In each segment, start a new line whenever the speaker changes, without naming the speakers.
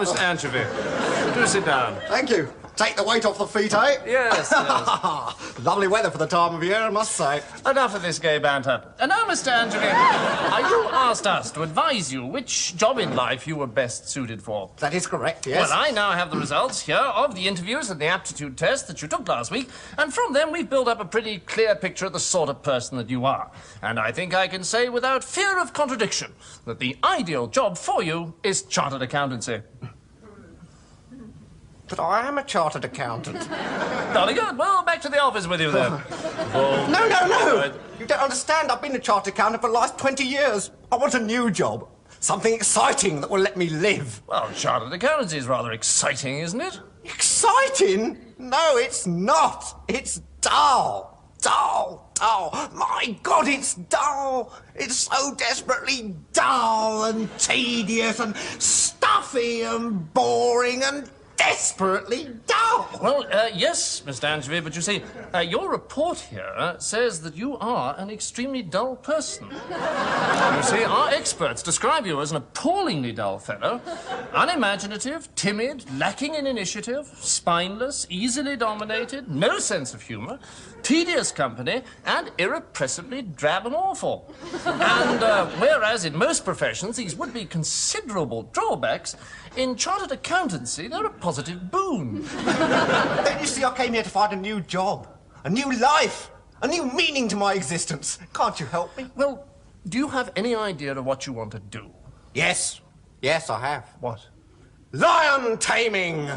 Mr. Anchovy. Do sit down.
Thank you. Take the weight off the feet, eh?
Yes, yes.
Lovely weather for the time of year, I must say.
Enough of this gay banter. And now, Mr. Anchovy, uh, you asked us to advise you which job in life you were best suited for.
That is correct, yes.
Well, I now have the results here of the interviews and the aptitude test that you took last week, and from them we've built up a pretty clear picture of the sort of person that you are. And I think I can say without fear of contradiction that the ideal job for you is chartered accountancy.
But I am a chartered accountant.
Jolly good. Well, back to the office with you then.
no, no, no!
Right.
You don't understand. I've been a chartered accountant for the last 20 years. I want a new job. Something exciting that will let me live.
Well, chartered accountancy is rather exciting, isn't it?
Exciting? No, it's not. It's dull. Dull. Dull. My God, it's dull. It's so desperately dull and tedious and stuffy and boring and desperately dull.
Well, uh, yes, Mr. Anchovy, but you see, uh, your report here says that you are an extremely dull person. you see, our experts describe you as an appallingly dull fellow, unimaginative, timid, lacking in initiative, spineless, easily dominated, no sense of humour, tedious company, and irrepressibly drab and awful. And uh, whereas in most professions these would be considerable drawbacks, in chartered accountancy they're a positive boon.
Don't you see, I came here to find a new job, a new life, a new meaning to my existence. Can't you help me?
Well, do you have any idea of what you want to do?
Yes. Yes, I have.
What?
Lion taming!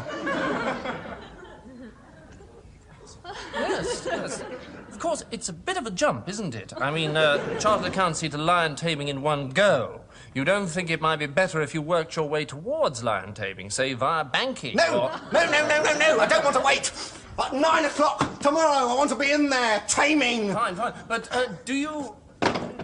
Yes, yes. Of course, it's a bit of a jump, isn't it? I mean, uh, chartered accountancy to lion taming in one go. You don't think it might be better if you worked your way towards lion taming, say via banking?
No,
or-
no, no, no, no, no, I don't want to wait. At nine o'clock tomorrow, I want to be in there, taming.
Fine, fine. But uh, do you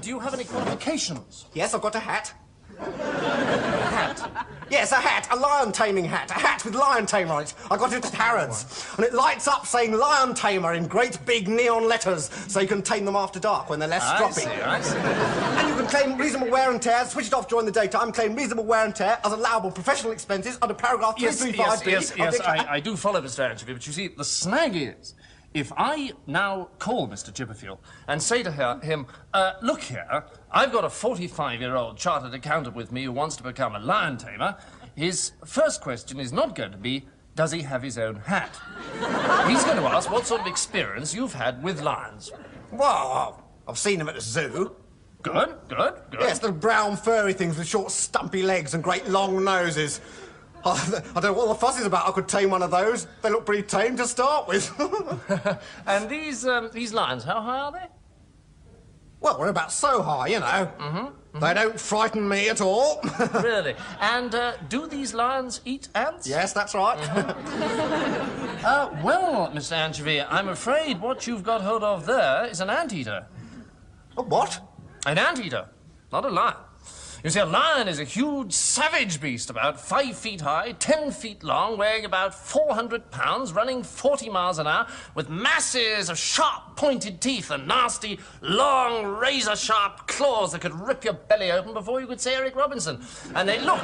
do you have any qualifications?
Yes, I've got a hat.
Hat.
Yes, a hat, a lion taming hat, a hat with lion tamer on it. I got it at Harrods. And it lights up saying lion tamer in great big neon letters so you can tame them after dark when they're less
I
stroppy.
see, I see.
And you can claim reasonable wear and tear, switch it off during the daytime, claim reasonable wear and tear as allowable professional expenses under paragraph
Yes,
335B.
yes, yes, yes,
the-
I, I do follow Mr. Anchovy, but you see, the snag is, if I now call Mr. Chipperfield and say to her, him, uh, look here, I've got a 45-year-old chartered accountant with me who wants to become a lion tamer, his first question is not going to be, does he have his own hat? He's going to ask what sort of experience you've had with lions.
Well, I've seen them at the zoo.
Good, good, good.
Yes, the brown furry things with short stumpy legs and great long noses. I, I don't know what the fuss is about. I could tame one of those. They look pretty tame to start with.
and these, um, these lions, how high are they?
well, we're about so high, you know. Mm-hmm. They don't frighten me at all.
really? And uh, do these lions eat ants?
yes, that's right.
Uh, well, Mr. Anchovy, I'm afraid what you've got hold of there is an anteater.
A what?
An anteater, not a lion. You see, a lion is a huge, savage beast, about five feet high, ten feet long, weighing about 400 pounds, running 40 miles an hour, with masses of sharp, pointed teeth and nasty, long, razor-sharp claws that could rip your belly open before you could say Eric Robinson. And they look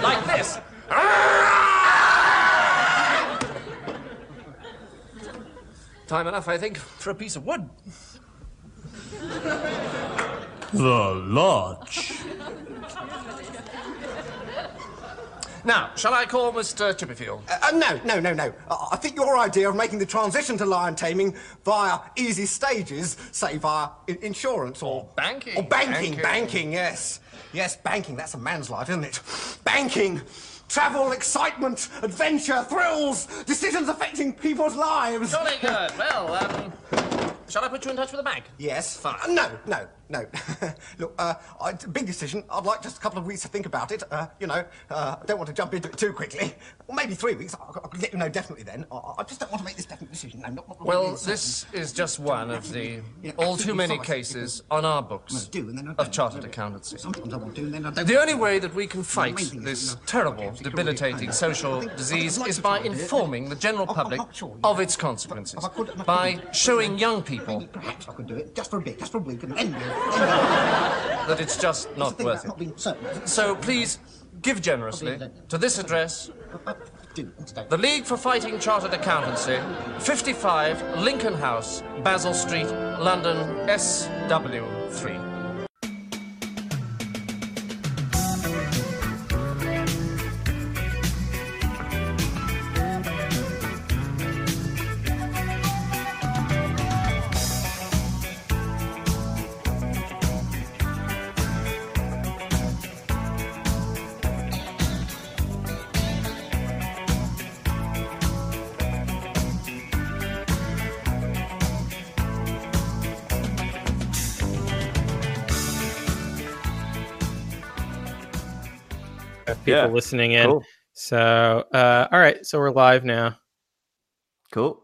like this. Time enough, I think, for a piece of wood.
The lodge.
Now, shall I call Mr. Chipperfield?
Uh, no, no, no, no. I I think your idea of making the transition to lion taming via easy stages, say via insurance or...
banking.
Or banking,
Banking.
banking, yes. Yes, banking, that's a man's life, isn't it? Banking. Travel, excitement, adventure, thrills, decisions affecting people's lives.
Jolly good. Well, um, shall I put you in touch with the bank?
Yes.
Fine.
Uh, no, no, no. Look, uh, I- it's a big decision. I'd like just a couple of weeks to think about it. Uh, you know, uh, I don't want to jump into it too quickly. Or maybe three weeks. I, I could let you know definitely then. I, I just don't want to make this definite decision. No, not, not
Well, this is just one of the all too many cases on our books
do, and then
of chartered accountancy.
Sometimes I want to, and then I don't.
The only way that we can fight this terrible, debilitating social disease is by informing the general public of its consequences, by showing young people
perhaps I could do it just for a bit, just for a week, and then.
That it's just not worth
not
it.
being.
So please, give generously to this address the League for Fighting Chartered Accountancy, 55 Lincoln House, Basil Street, London, SW3.
People
Yeah,
listening in.
Cool.
So, uh, all right, so we're live now.
Cool.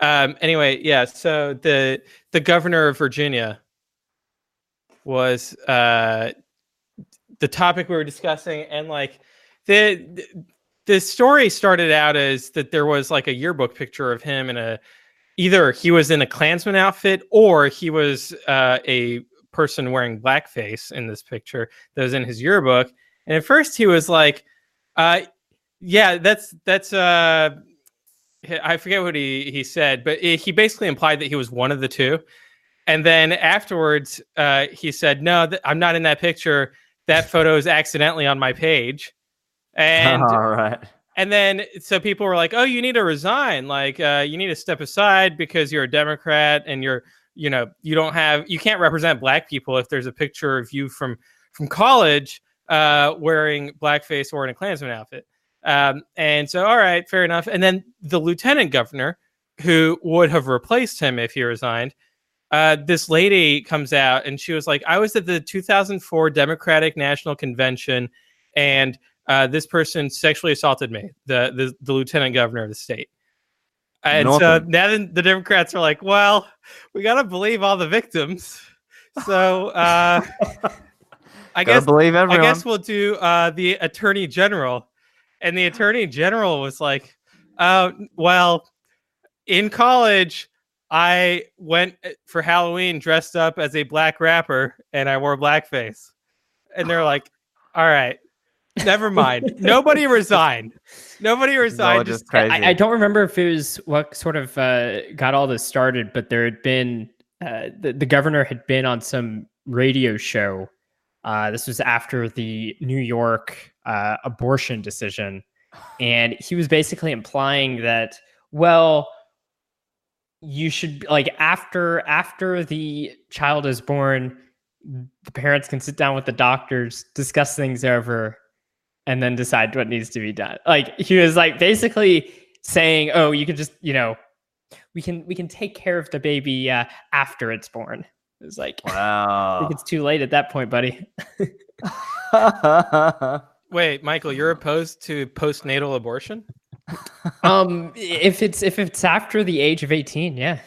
Um, anyway, yeah. So the the governor of Virginia was uh, the topic we were discussing, and like the the story started out as that there was like a yearbook picture of him in a either he was in a Klansman outfit or he was uh, a person wearing blackface in this picture that was in his yearbook. And at first he was like, uh, "Yeah, that's that's uh." I forget what he he said, but it, he basically implied that he was one of the two. And then afterwards, uh, he said, "No, th- I'm not in that picture. That photo is accidentally on my page." And
All right.
and then so people were like, "Oh, you need to resign. Like, uh, you need to step aside because you're a Democrat and you're, you know, you don't have, you can't represent black people if there's a picture of you from from college uh, wearing blackface or in a Klansman outfit." Um, and so, all right, fair enough. And then the lieutenant governor, who would have replaced him if he resigned, uh, this lady comes out and she was like, "I was at the 2004 Democratic National Convention, and uh, this person sexually assaulted me, the, the the lieutenant governor of the state." And so now the, the Democrats are like, "Well, we got to believe all the victims." So uh, I
Gotta
guess
believe everyone.
I guess we'll do uh, the attorney general. And the attorney general was like, uh, well, in college, I went uh, for Halloween dressed up as a black rapper and I wore blackface. And they're like, all right, never mind. Nobody resigned. Nobody
This is all
resigned.
Just, crazy.
I, I don't remember if it was what sort of uh, got all this started, but there had been uh, the, the governor had been on some radio show. Uh, this was after the New York uh, abortion decision. And he was basically implying that, well, you should like after after the child is born, the parents can sit down with the doctors, discuss things over, and then decide what needs to be done. Like he was like basically saying, "Oh, you can just you know, we can we can take care of the baby uh, after it's born." It was like, I
Wow.
think it's too late at that point, buddy.
wait, Michael, you're opposed to postnatal abortion?
um, if it's if it's after the age of eighteen, yeah.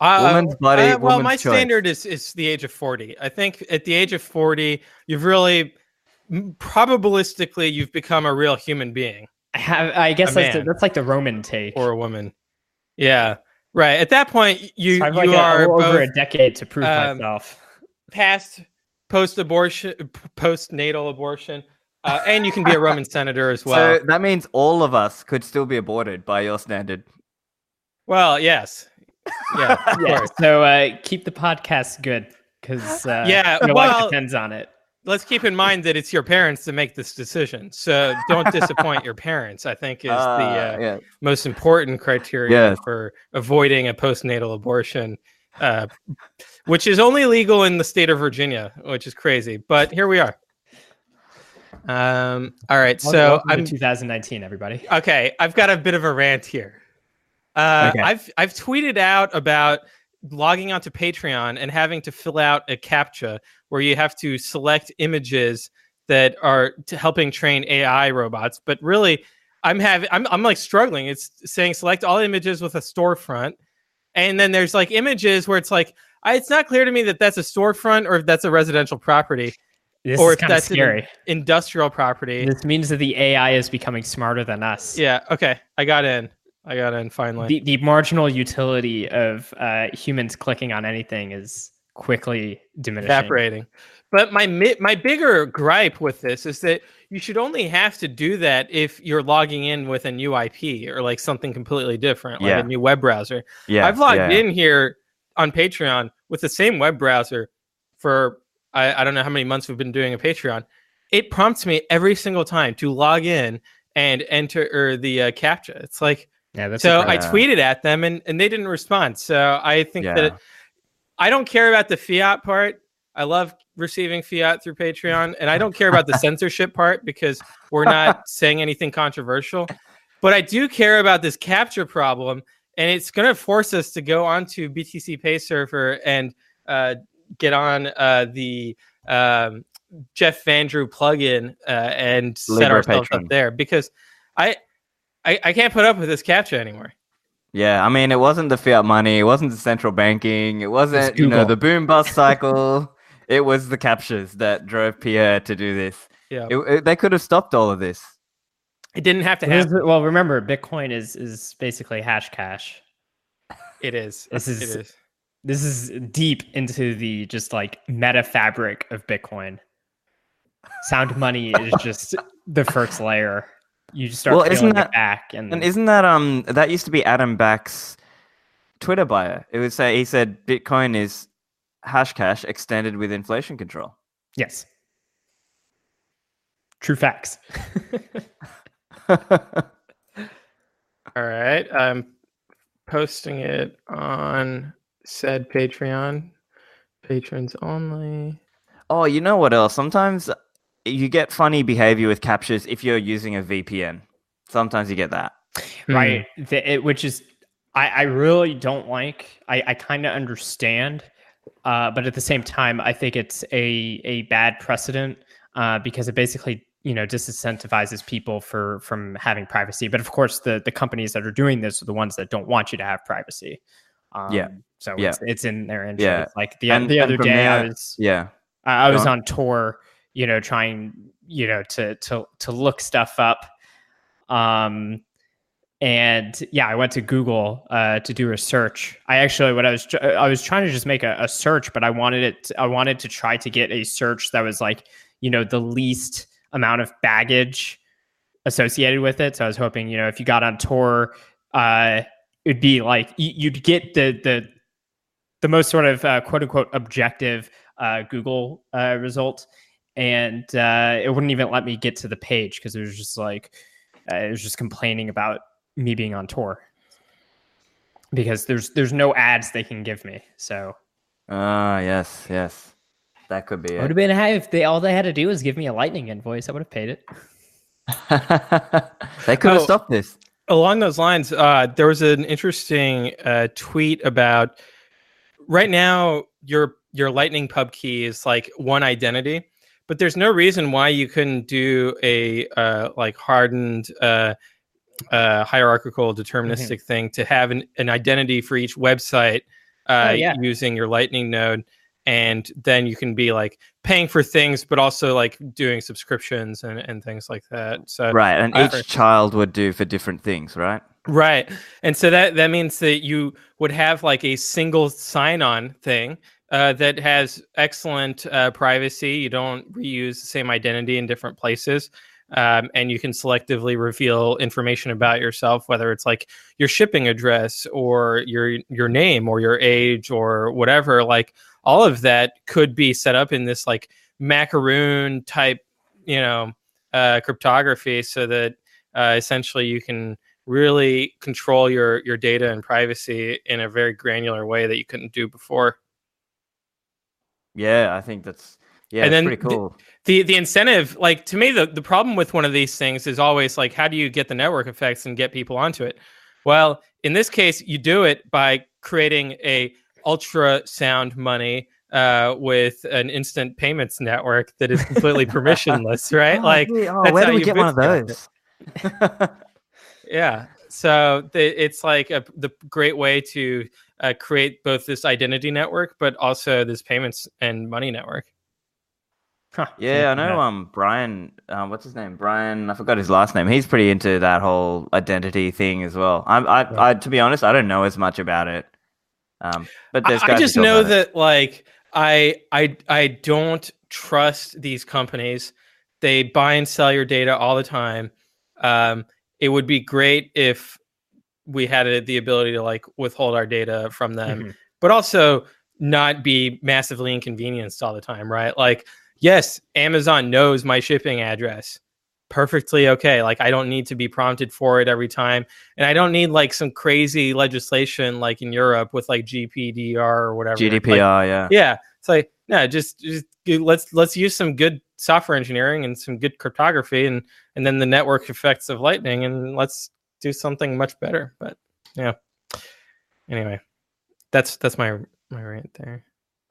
Uh,
Woman's body,
uh, well,
woman's
my
choice.
standard is is the age of forty. I think at the age of forty, you've really, probabilistically, you've become a real human being
I have I guess that's, the, that's like the Roman take.
or a woman. Yeah, right. At that point, you
So I have
you
like a-
are
over a decade to prove
um,
myself.
past post-abortion, postnatal abortion, uh, and you can be a Roman senator as well.
so that means all of us could still be aborted by your standard.
well, yes, yeah,
Yeah. So uh, keep the podcast good because uh,
Yeah,
your
well-
life depends on it.
Let's keep in mind that it's your parents that make this decision, so don't disappoint your parents. I think is the
Ah,
uh,
yeah.
most important criteria
Yes.
for avoiding a postnatal abortion, uh, which is only legal in the state of Virginia, which is crazy. But here we are. Um, all right, so
Welcome
I'm
2019, everybody.
okay. I've got a bit of a rant here. Uh,
Okay.
I've I've tweeted out about logging onto Patreon and having to fill out a captcha where you have to select images that are helping train AI robots. But really, I'm having I'm I'm like struggling. It's saying select all images with a storefront, and then there's like images where it's like I, it's not clear to me that that's a storefront or if that's a residential property,
This
or if that's an
scary.
industrial property.
This means that the AI is becoming smarter than us.
Yeah. Okay. I got in. I got in finally.
The, the marginal utility of uh, humans clicking on anything is quickly diminishing.
evaporating. But my my bigger gripe with this is that you should only have to do that if you're logging in with a new IP or like something completely different, like
Yeah.
a new web browser.
Yeah,
I've logged
yeah.
in here on Patreon with the same web browser for I, I don't know how many months we've been doing a Patreon. It prompts me every single time to log in and enter or the uh, captcha. It's like
Yeah, that's
so I tweeted at them and, and they didn't respond. So I think that
Yeah.
it, I don't care about the fiat part. I love receiving fiat through Patreon, and I don't care about the censorship part because we're not saying anything controversial. But I do care about this captcha problem, and it's going to force us to go onto BTC Pay Server and uh, get on uh, the um, Jeff Vandrew plugin uh, and set ourselves
Patron.
up there because I, I I can't put up with this captcha anymore.
Yeah, I mean, it wasn't the fiat money, it wasn't the central banking, it wasn't you know the boom bust cycle. it was the captchas that drove Pierre to do this.
Yeah,
It, it- they could have stopped all of this.
it didn't have to happen.
well, remember, Bitcoin is is basically hash cash.
It is.
This
It
is-
is.
This is deep into the just like meta fabric of Bitcoin. Sound money is just the first layer. You just start
Well, isn't that-
it back, and,
And isn't that um that used to be Adam Back's Twitter bio? It would say he said Bitcoin is hash cash extended with inflation control.
yes, true facts.
All right. I'm posting it on said Patreon. Patrons only.
oh, you know what else? Sometimes you get funny behavior with captchas if you're using a VPN. Sometimes you get that.
right the, it, which is i i really don't like i i kind of understand uh but at the same time i think it's a a bad precedent uh because it basically you know disincentivizes people for from having privacy but of course the the companies that are doing this are the ones that don't want you to have privacy um,
Yeah.
so
Yeah.
it's, it's in their interest
Yeah.
like the,
And-
the other
from
day i was
Yeah.
I, I was
on.
on Tor, you know, trying, you know, to to to look stuff up. Um and yeah, I went to Google uh, to do a search. I actually, what I was, I was trying to just make a, a search, but I wanted it. I wanted to try to get a search that was like, you know, the least amount of baggage associated with it. So I was hoping, you know, if you got on Tor, uh, it'd be like you'd get the the the most sort of uh, quote unquote objective uh, Google uh, result, and uh, it wouldn't even let me get to the page because it was just like uh, it was just complaining about me being on Tor because there's there's no ads they can give me. So
Ah, yes, yes. That could be
it would have been hey, if they all they had to do was give me a lightning invoice, I would have paid it.
they could have
Oh.
stopped this.
Along those lines, uh, there was an interesting uh, tweet about right now your your Lightning pub key is like one identity, but there's no reason why you couldn't do a uh, like hardened uh, uh, hierarchical deterministic thing to have an, an identity for each website uh,
Oh, yeah.
using your Lightning node, and then you can be like paying for things, but also like doing subscriptions and, and things like that. So
Right, and each child would do for different things, right?
Right. And so that that means that you would have like a single sign-on thing uh, that has excellent uh, privacy. You don't reuse the same identity in different places. Um, and you can selectively reveal information about yourself, whether it's like your shipping address or your your name or your age or whatever. Like all of that could be set up in this like macaroon type, you know, uh, cryptography, so that uh, essentially you can really control your your data and privacy in a very granular way that you couldn't do before.
Yeah, I think that's yeah,
And then
pretty
the-
cool.
The the incentive, like to me, the, the problem with one of these things is always like, how do you get the network effects and get people onto it? Well, in this case, you do it by creating a ultrasound money uh, with an instant payments network that is completely permissionless, right? like,
oh,
that's
where
how
do we
you
get one of those?
Yeah. So the, it's like a, the great way to uh, create both this identity network, but also this payments and money network.
Huh.
yeah, I know. Um, Brian, um, what's his name? Brian, I forgot his last name. He's pretty into that whole identity thing as well. I, I, I, to be honest, I don't know as much about it. Um, but there's
I, I just know
about it.
that like I I I don't trust these companies. They buy and sell your data all the time. Um, it would be great if we had the ability to like withhold our data from them,
Mhm.
but also not be massively inconvenienced all the time, right? Like, yes, Amazon knows my shipping address. Perfectly okay. Like, I don't need to be prompted for it every time. And I don't need like some crazy legislation like in Europe with like GPDR or whatever. Like,
GDPR, yeah.
yeah it's like no just just let's let's use some good software engineering and some good cryptography and and then the network effects of lightning and let's do something much better but yeah anyway that's that's my my rant there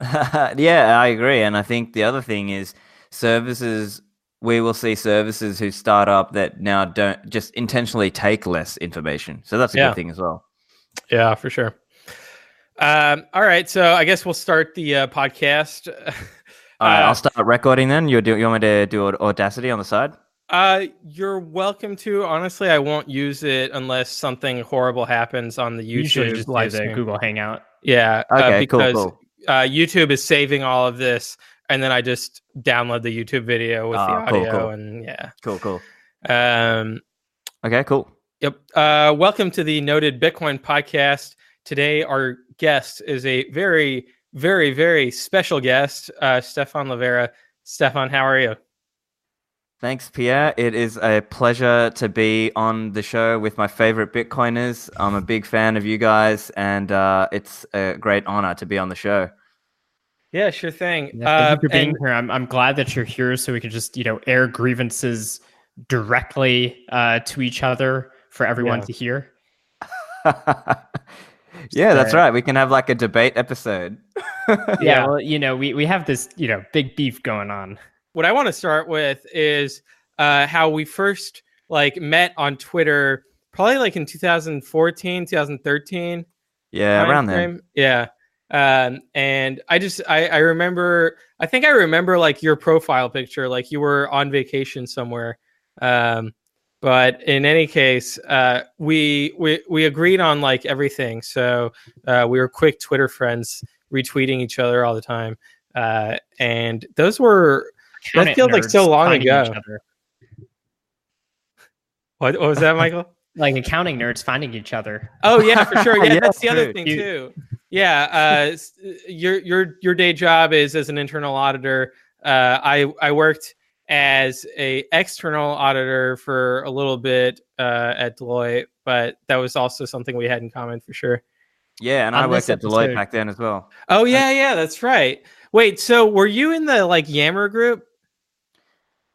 yeah, I agree. And I think the other thing is services we will see services who start up that now don't just intentionally take less information. So that's a
Yeah.
good thing as well.
yeah for sure um all right so i guess we'll start the uh, podcast
All right,
Uh,
I'll start recording then. You do you want me to do Audacity on the side?
Uh, you're welcome to. Honestly, I won't use it unless something horrible happens on the YouTube
Usually just
live
do the
stream.
Google Hangout.
Yeah, uh,
Okay, cool,
because
cool.
Uh, YouTube is saving all of this, and then I just download the YouTube video with
Ah,
the
cool,
audio,
cool.
and yeah.
Cool, cool.
Um,
Okay, cool.
yep. Uh, welcome to the Noded Bitcoin podcast. Today, our guest is a very, very, very special guest, uh, Stephan Livera. Stephan, how are you?
Thanks, Pierre. It is a pleasure to be on the show with my favorite Bitcoiners. I'm a big fan of you guys, and uh, it's a great honor to be on the show.
Yeah, sure thing.
Yeah,
Uh,
thank you for being
and-
here. I'm, I'm glad that you're here so we can just, you know, air grievances directly uh, to each other for everyone
Yeah.
to hear.
yeah, that's
uh,
right. We can have like a debate episode.
Yeah.
Yeah.
well, you know, we, we have this, you know, big beef going on.
What I want to start with is uh, how we first like met on Twitter, probably like in 2014, 2013.
yeah, around then.
frame. Yeah. Um, and I just I, I remember I think I remember like your profile picture, like you were on vacation somewhere. Um, but in any case, uh, we we we agreed on like everything. So uh, we were quick Twitter friends, retweeting each other all the time. Uh, and those were That feels like so long ago. what, what was that, Michael?
Like accounting nerds finding each other.
Oh yeah, for sure. Yeah,
Yeah,
that's the other thing
You-
too. Yeah, uh, your your your day job is as an internal auditor. Uh, I I worked as a external auditor for a little bit uh, at Deloitte, but that was also something we had in common for sure.
Yeah, and
On
I worked
this
at Deloitte back then as well.
Oh yeah, yeah, that's right. Wait, so were you in the like Yammer group?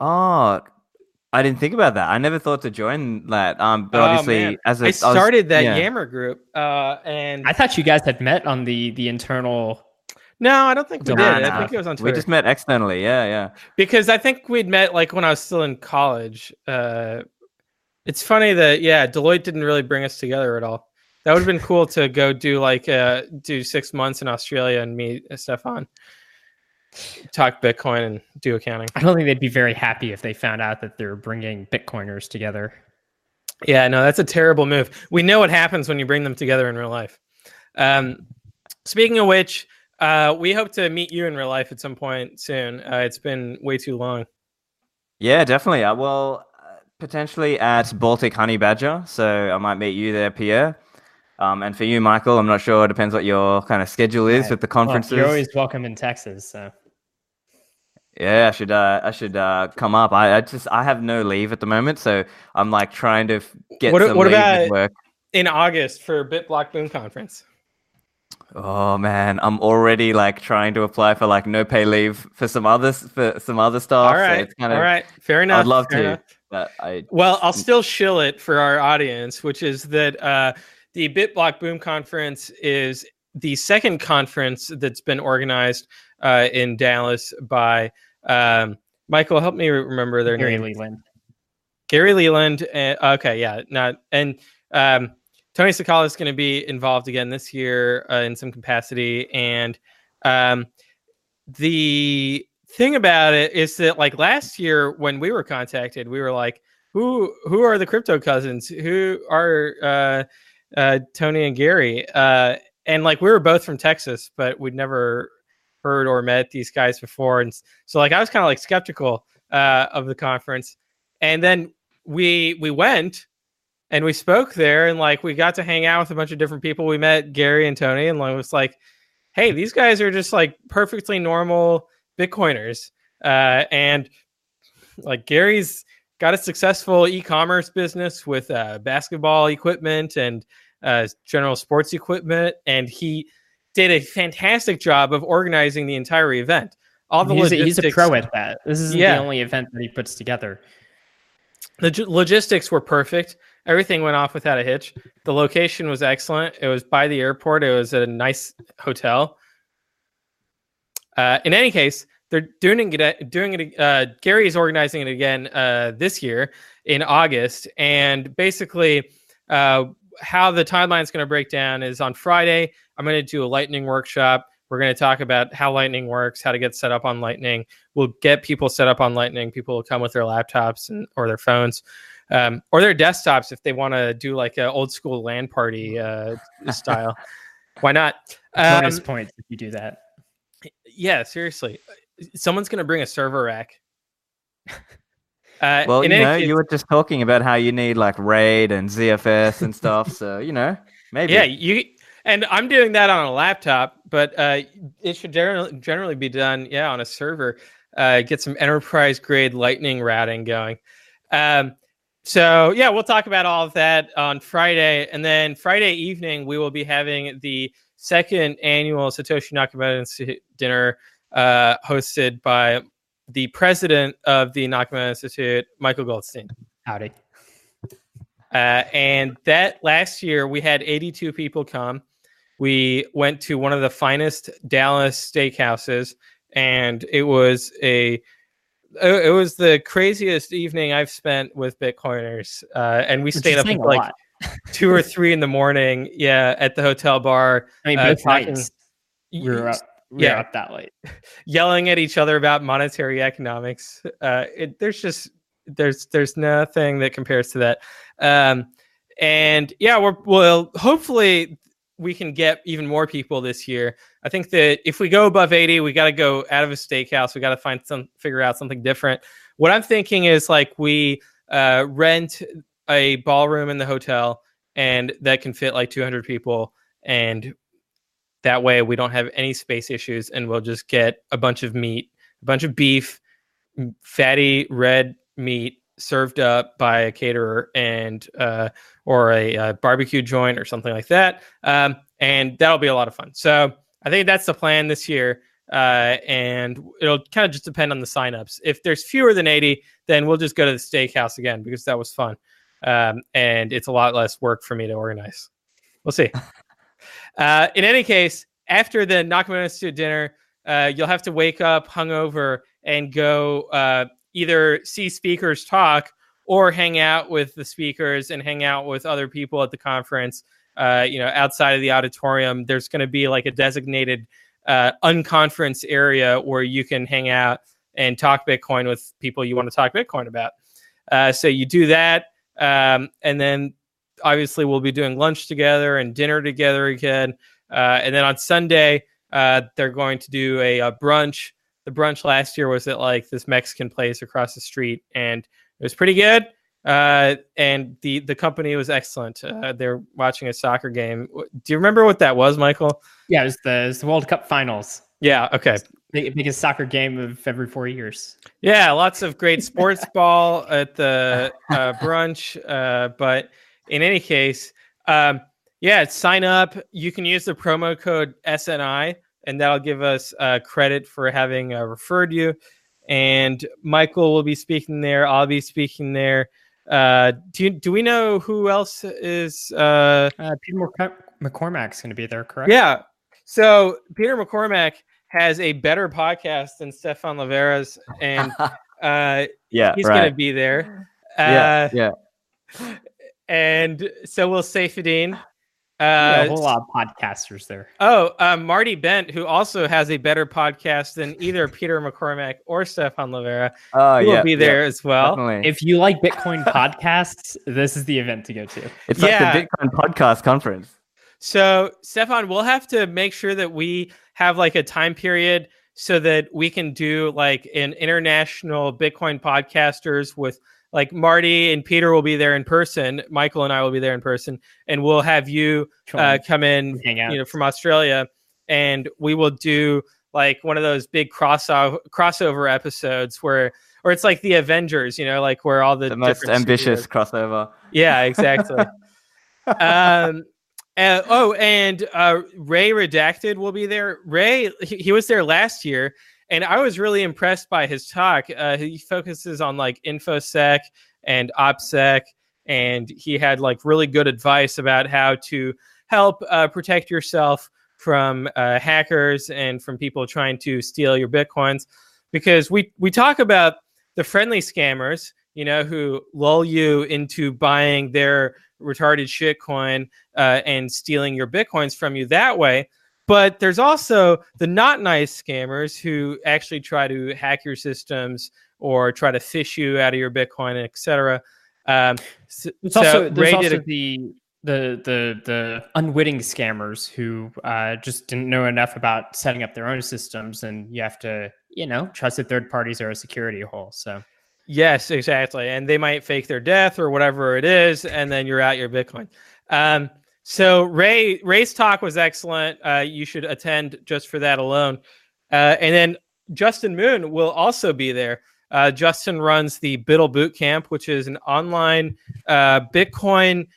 Oh, I didn't think about that. I never thought to join that. Um, but
Oh,
obviously,
man.
as a,
I
was-
started that
yeah.
Yammer group, uh, and
I thought you guys had met on the the internal.
no, I don't think we
Nah,
did. I think it was on Twitter.
We just met externally. Yeah, yeah.
because I think we'd met like when I was still in college. Uh, it's funny that yeah, Deloitte didn't really bring us together at all. That would have been cool to go do like uh, do six months in Australia and meet uh, Stephan, talk Bitcoin and do accounting.
I don't think they'd be very happy if they found out that they're bringing Bitcoiners together.
Yeah, no, that's a terrible move. We know what happens when you bring them together in real life. Um, speaking of which, uh, we hope to meet you in real life at some point soon. Uh, it's been way too long.
Yeah, definitely. Uh, well, uh, potentially at Baltic Honey Badger. So I might meet you there, Pierre. Um, and for you, Michael, I'm not sure. It depends what your kind of schedule is
Right.
with the
Well,
conferences.
you're always welcome in Texas. So
Yeah, I should. Uh, I should uh, come up. I, I just I have no leave at the moment, so I'm like trying to get
What
some
what
leave
about-
work.
In August for BitBlock Boom Conference.
Oh man, I'm already like trying to apply for like no pay leave for some others for some other stuff.
all
so
right,
it's kind of,
all right, fair enough.
I'd love to,
enough.
but I
Well, I'll still shill it for our audience, which is that uh, the BitBlock Boom Conference is the second conference that's been organized uh, in Dallas by um, Michael. Help me remember their name
Gary
name.
Leland.
Gary Leland. And, okay, yeah, not and um, Tony Sakala is going to be involved again this year uh, in some capacity, and um, the thing about it is that like last year when we were contacted, we were like, who who are the crypto cousins? Who are uh, uh, Tony and Gary? Uh, and like we were both from Texas, but we'd never heard or met these guys before, and so like I was kind of like skeptical uh, of the conference. And then we we went and we spoke there, and like we got to hang out with a bunch of different people. We met Gary and Tony, and like, was like, hey, these guys are just like perfectly normal Bitcoiners, uh, and like Gary's got a successful e-commerce business with uh, basketball equipment and uh, general sports equipment, and he did a fantastic job of organizing the entire event. All the
he's, a, he's a pro at that. This isn't
Yeah.
the only event that he puts together.
the gi- logistics were perfect. Everything went off without a hitch. The location was excellent. It was by the airport. It was at a nice hotel. Uh, in any case, they're doing it. Doing it. Uh, Gary is organizing it again uh, this year in August, and basically, uh, how the timeline is going to break down is on Friday. I'm going to do a Lightning workshop. We're going to talk about how Lightning works, how to get set up on Lightning. We'll get people set up on Lightning. People will come with their laptops and or their phones, um, or their desktops if they want to do like an old school LAN party uh, style. Why not?
Bonus
Um,
points if you do that.
yeah, seriously, someone's going to bring a server rack. Uh,
Well, you know,
case-
you were just talking about how you need like RAID and ZFS and stuff. So you know, maybe.
Yeah, you and I'm doing that on a laptop, but uh, it should generally generally be done, yeah, on a server. Uh, get some enterprise grade Lightning routing going. Um, so yeah, we'll talk about all of that on Friday, and then Friday evening we will be having the second annual Satoshi Nakamoto Institute dinner, uh, hosted by the president of the Nakamoto Institute, Michael Goldstein.
Howdy.
Uh, and that last year we had 82 people come. We went to one of the finest Dallas steakhouses, and it was a it it was the craziest evening I've spent with Bitcoiners. Uh, and we
Which
stayed up like two or three in the morning. Yeah, at the hotel bar.
I mean,
uh,
both
talking-
nights we were up.
Yeah.
up that late.
yelling at each other about monetary economics. Uh, it, there's just there's there's nothing that compares to that. Um, and yeah, we're well. Hopefully, we can get even more people this year. I think that if we go above 80, we got to go out of a steakhouse. We got to find some figure out something different. What I'm thinking is like we uh, rent a ballroom in the hotel, and that can fit like 200 people, and that way we don't have any space issues, and we'll just get a bunch of meat, a bunch of beef, fatty red meat served up by a caterer and uh, or a, uh barbecue joint or something like that, um, and that'll be a lot of fun. So I think that's the plan this year. Uh, and it'll kind of just depend on the signups. If there's fewer than 80, then we'll just go to the steakhouse again because that was fun. Um, and it's a lot less work for me to organize. We'll see. Uh, in any case, after the Nakamoto Institute dinner, uh, you'll have to wake up hungover and go uh, either see speakers talk or hang out with the speakers and hang out with other people at the conference. Uh, you know, outside of the auditorium, there's going to be like a designated uh, unconference area where you can hang out and talk Bitcoin with people you want to talk Bitcoin about. Uh, so you do that, um, and then obviously we'll be doing lunch together and dinner together again. Uh, and then on Sunday, uh, they're going to do a, a brunch. The brunch last year was at like this Mexican place across the street, and it was pretty good. Uh, and the the company was excellent. Uh, they're watching a soccer game. Do you remember what that was, Michael?
Yeah, it was the, it was the World Cup finals.
Yeah. Okay.
Big, biggest soccer game of every four years.
Yeah, lots of great sports ball at the uh, brunch. Uh, but in any case, um, yeah, sign up. You can use the promo code SNI, and that'll give us uh, credit for having uh, referred you. And Michael will be speaking there. I'll be speaking there. Uh, do you, do we know who else is? Uh,
Uh, Peter McCor- McCormack's going to be there, correct?
yeah. So Peter McCormack has a better podcast than Stephan Livera's, and uh,
yeah,
he's
right.
going to be there.
yeah,
Uh,
yeah.
And so will Saifedean.
Yeah,
Uh,
a whole lot of podcasters there.
oh, uh, Marty Bent, who also has a better podcast than either Peter McCormack or Stephan Livera,
Oh,
he
yeah,
will be
yeah,
there as well.
definitely.
If you like Bitcoin podcasts, this is the event to go to.
it's like the Bitcoin podcast conference.
So, Stephan, we'll have to make sure that we have like a time period so that we can do like an international Bitcoin podcasters with like Marty and Peter will be there in person. Michael and I will be there in person, and we'll have you uh, come in,
Hang out.
you know, from Australia, and we will do like one of those big cross crossover episodes where, or it's like the Avengers, you know, like where all the,
The most ambitious
superheroes-
crossover.
yeah, exactly. um, uh, oh, and uh, Ray Redacted will be there. Ray, he, he was there last year, and I was really impressed by his talk. Uh, he focuses on like infosec and opsec, and he had like really good advice about how to help uh, protect yourself from uh, hackers and from people trying to steal your bitcoins. Because we we talk about the friendly scammers, you know, who lull you into buying their retarded shitcoin uh, and stealing your bitcoins from you that way. But there's also the not nice scammers who actually try to hack your systems or try to phish you out of your bitcoin, etc. Um, so
also there's
Ray
also
did
the the the the unwitting scammers who uh, just didn't know enough about setting up their own systems, and you have to you know trust that third parties are a security hole. So
Yes, exactly. And they might fake their death or whatever it is, and then you're out your Bitcoin. Um, so Ray Ray's talk was excellent. Uh, you should attend just for that alone. Uh, and then Justin Moon will also be there. Uh, Justin runs the Buidl Boot Camp, which is an online uh, Bitcoin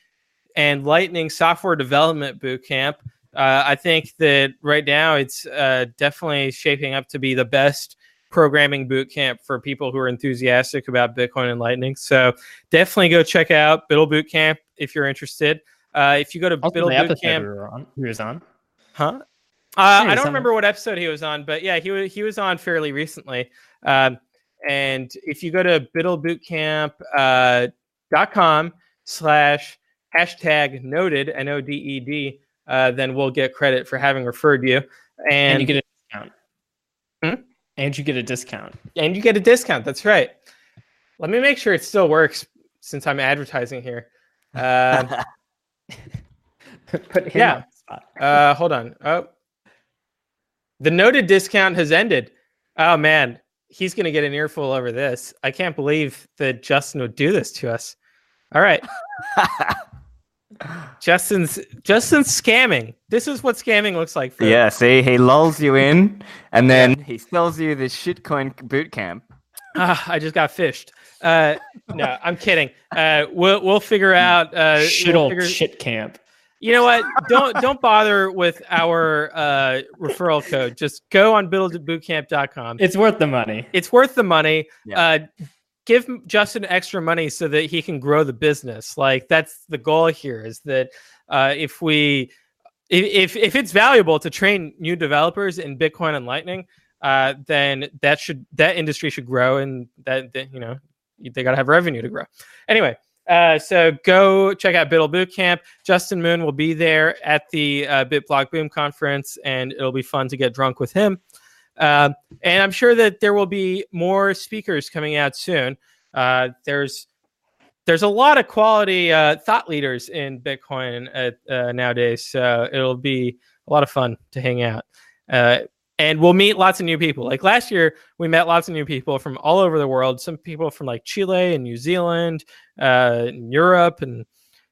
and Lightning software development boot camp. Uh, I think that right now it's uh, definitely shaping up to be the best programming boot camp for people who are enthusiastic about Bitcoin and Lightning. So definitely go check out Buidl Boot Camp if you're interested. Uh, if you go to
also
Buidl
the
Boot
episode
Camp,
we on, he was on.
huh? Uh, I don't
on-
remember what episode he was on, but yeah, he was he was on fairly recently. Um, and if you go to buidlbootcamp.com dot com slash hashtag noded N O D E D, uh, then we'll get credit for having referred you. And,
and you get a discount.
Hmm?
And you get a discount.
and you get a discount. That's right. Let me make sure it still works since I'm advertising here. Um,
Put him
Yeah.
on the spot.
uh, hold on. Oh, the noded discount has ended. Oh man, he's gonna get an earful over this. I can't believe that Justin would do this to us. All right, Justin's Justin's scamming. This is what scamming looks like. For
yeah, see, he lulls you in, and then he sells you this shitcoin boot camp.
Ah, I just got phished. Uh, no, I'm kidding. Uh, we'll we'll figure out. Uh,
Shit
we'll
old
figure-
shit camp.
You know what? Don't don't bother with our uh, referral code. Just go on buidlbootcamp.com.
It's worth the money.
It's worth the money.
Yeah.
Uh, give Justin extra money so that he can grow the business. Like that's the goal here. Is that uh, if we if, if if it's valuable to train new developers in Bitcoin and Lightning, uh, then that should that industry should grow, and that, that you know they got to have revenue to grow. Anyway. Uh, so go check out Buidl Bootcamp. Justin Moon will be there at the uh, BitBlock Boom conference, and it'll be fun to get drunk with him. Um, and I'm sure that there will be more speakers coming out soon. Uh, there's there's a lot of quality uh, thought leaders in Bitcoin uh, nowadays, so it'll be a lot of fun to hang out. And we'll meet lots of new people. Like last year, we met lots of new people from all over the world. Some people from like Chile and New Zealand, uh, and Europe and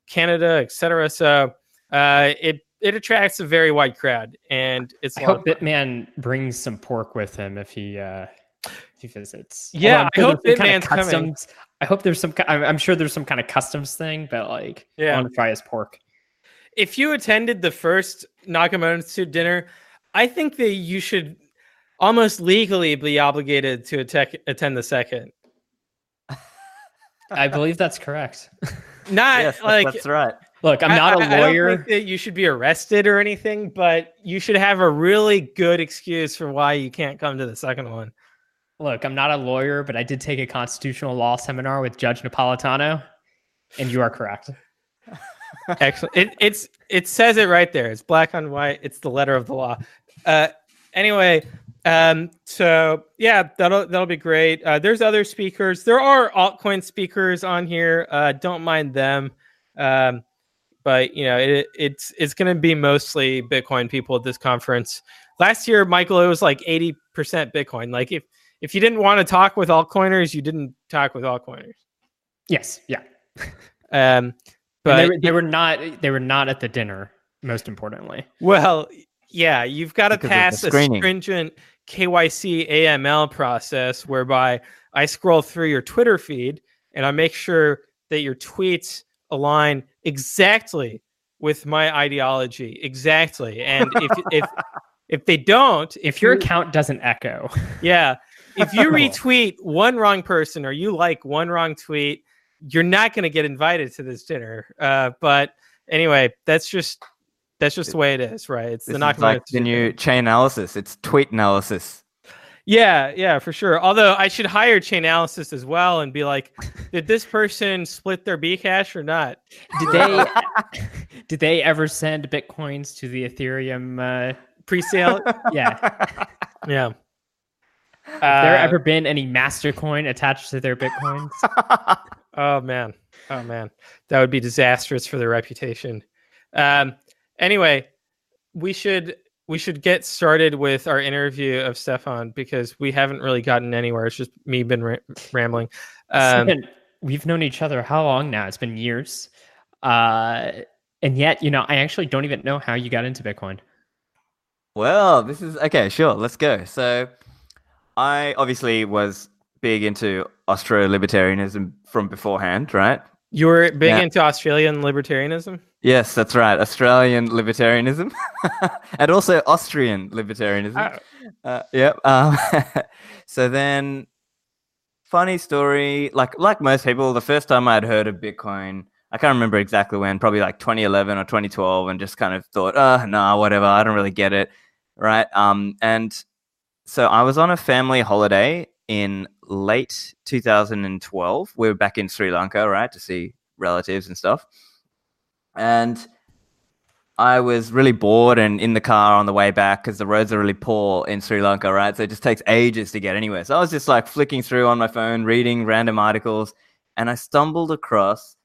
Canada, etc. So uh, it it attracts a very wide crowd, and it's
I hope Bitman brings some pork with him if he uh if he visits.
Yeah,
I'm
hope
some kind of
coming.
I hope there's some. I'm sure there's some kind of customs thing, but like, I
Yeah.
want to try his pork.
if you attended the first Nakamoto dinner, I think that you should almost legally be obligated to attack, attend the second.
I believe that's correct.
Not
yes, that-
like
that's right.
Look, I'm
I-
not
I-
a
I don't
lawyer.
think that you should be arrested or anything, but you should have a really good excuse for why you can't come to the second one.
Look, I'm not a lawyer, but I did take a constitutional law seminar with Judge Napolitano, and you are correct.
Excellent. It, it's it says it right there. It's black on white. It's the letter of the law. Uh, anyway, um, so yeah, that'll that'll be great. Uh, there's other speakers. There are altcoin speakers on here. Uh, don't mind them. Um, but you know, it, it's it's going to be mostly Bitcoin people at this conference. Last year, Michael, it was like eighty percent Bitcoin. Like if if you didn't want to talk with altcoiners, you didn't talk with altcoiners.
Yes, yeah.
Um,
But they, were, they were not they were not at the dinner. Most importantly,
Well, yeah, you've got to
Because of the
pass a stringent KYC AML process whereby I scroll through your Twitter feed and I make sure that your tweets align exactly with my ideology, exactly. And if if if they don't,
if your
you-
account doesn't echo,
yeah, if you retweet one wrong person or you like one wrong tweet, you're not going to get invited to this dinner. Uh, but anyway, that's just that's just the way it is, right? It's
This
the
is
Nakamoto
like the new Chainalysis. It's tweet analysis.
Yeah, yeah, for sure. Although I should hire Chainalysis as well and be like, did this person split their Bcash or not?
did they did they ever send bitcoins to the Ethereum? Uh,
Pre-sale?
yeah,
yeah.
Have there
Uh,
ever been any Mastercoin attached to their bitcoins?
Oh man. Oh man. That would be disastrous for their reputation. Um anyway, we should we should get started with our interview of Stephan because we haven't really gotten anywhere. It's just me been ra- rambling. Um,
Stephan, we've known each other how long now? It's been years. Uh, and yet, you know, I actually don't even know how you got into Bitcoin.
Well, this is okay. Sure, let's go. So, I obviously was big into Austro libertarianism from beforehand, right?
you were big
Yeah.
into Australian libertarianism?
Yes, that's right. Australian libertarianism, and also Austrian libertarianism. Uh, yep. Um, so then, funny story. Like like most people, the first time I'd heard of Bitcoin, I can't remember exactly when. Probably like 2011 or 2012, and just kind of thought, oh, nah, whatever. I don't really get it, right? Um, and so I was on a family holiday in late 2012. We were back in Sri Lanka, right, to see relatives and stuff, and I was really bored and in the car on the way back because the roads are really poor in Sri Lanka, right? So it just takes ages to get anywhere. So I was just like flicking through on my phone, reading random articles, and I stumbled across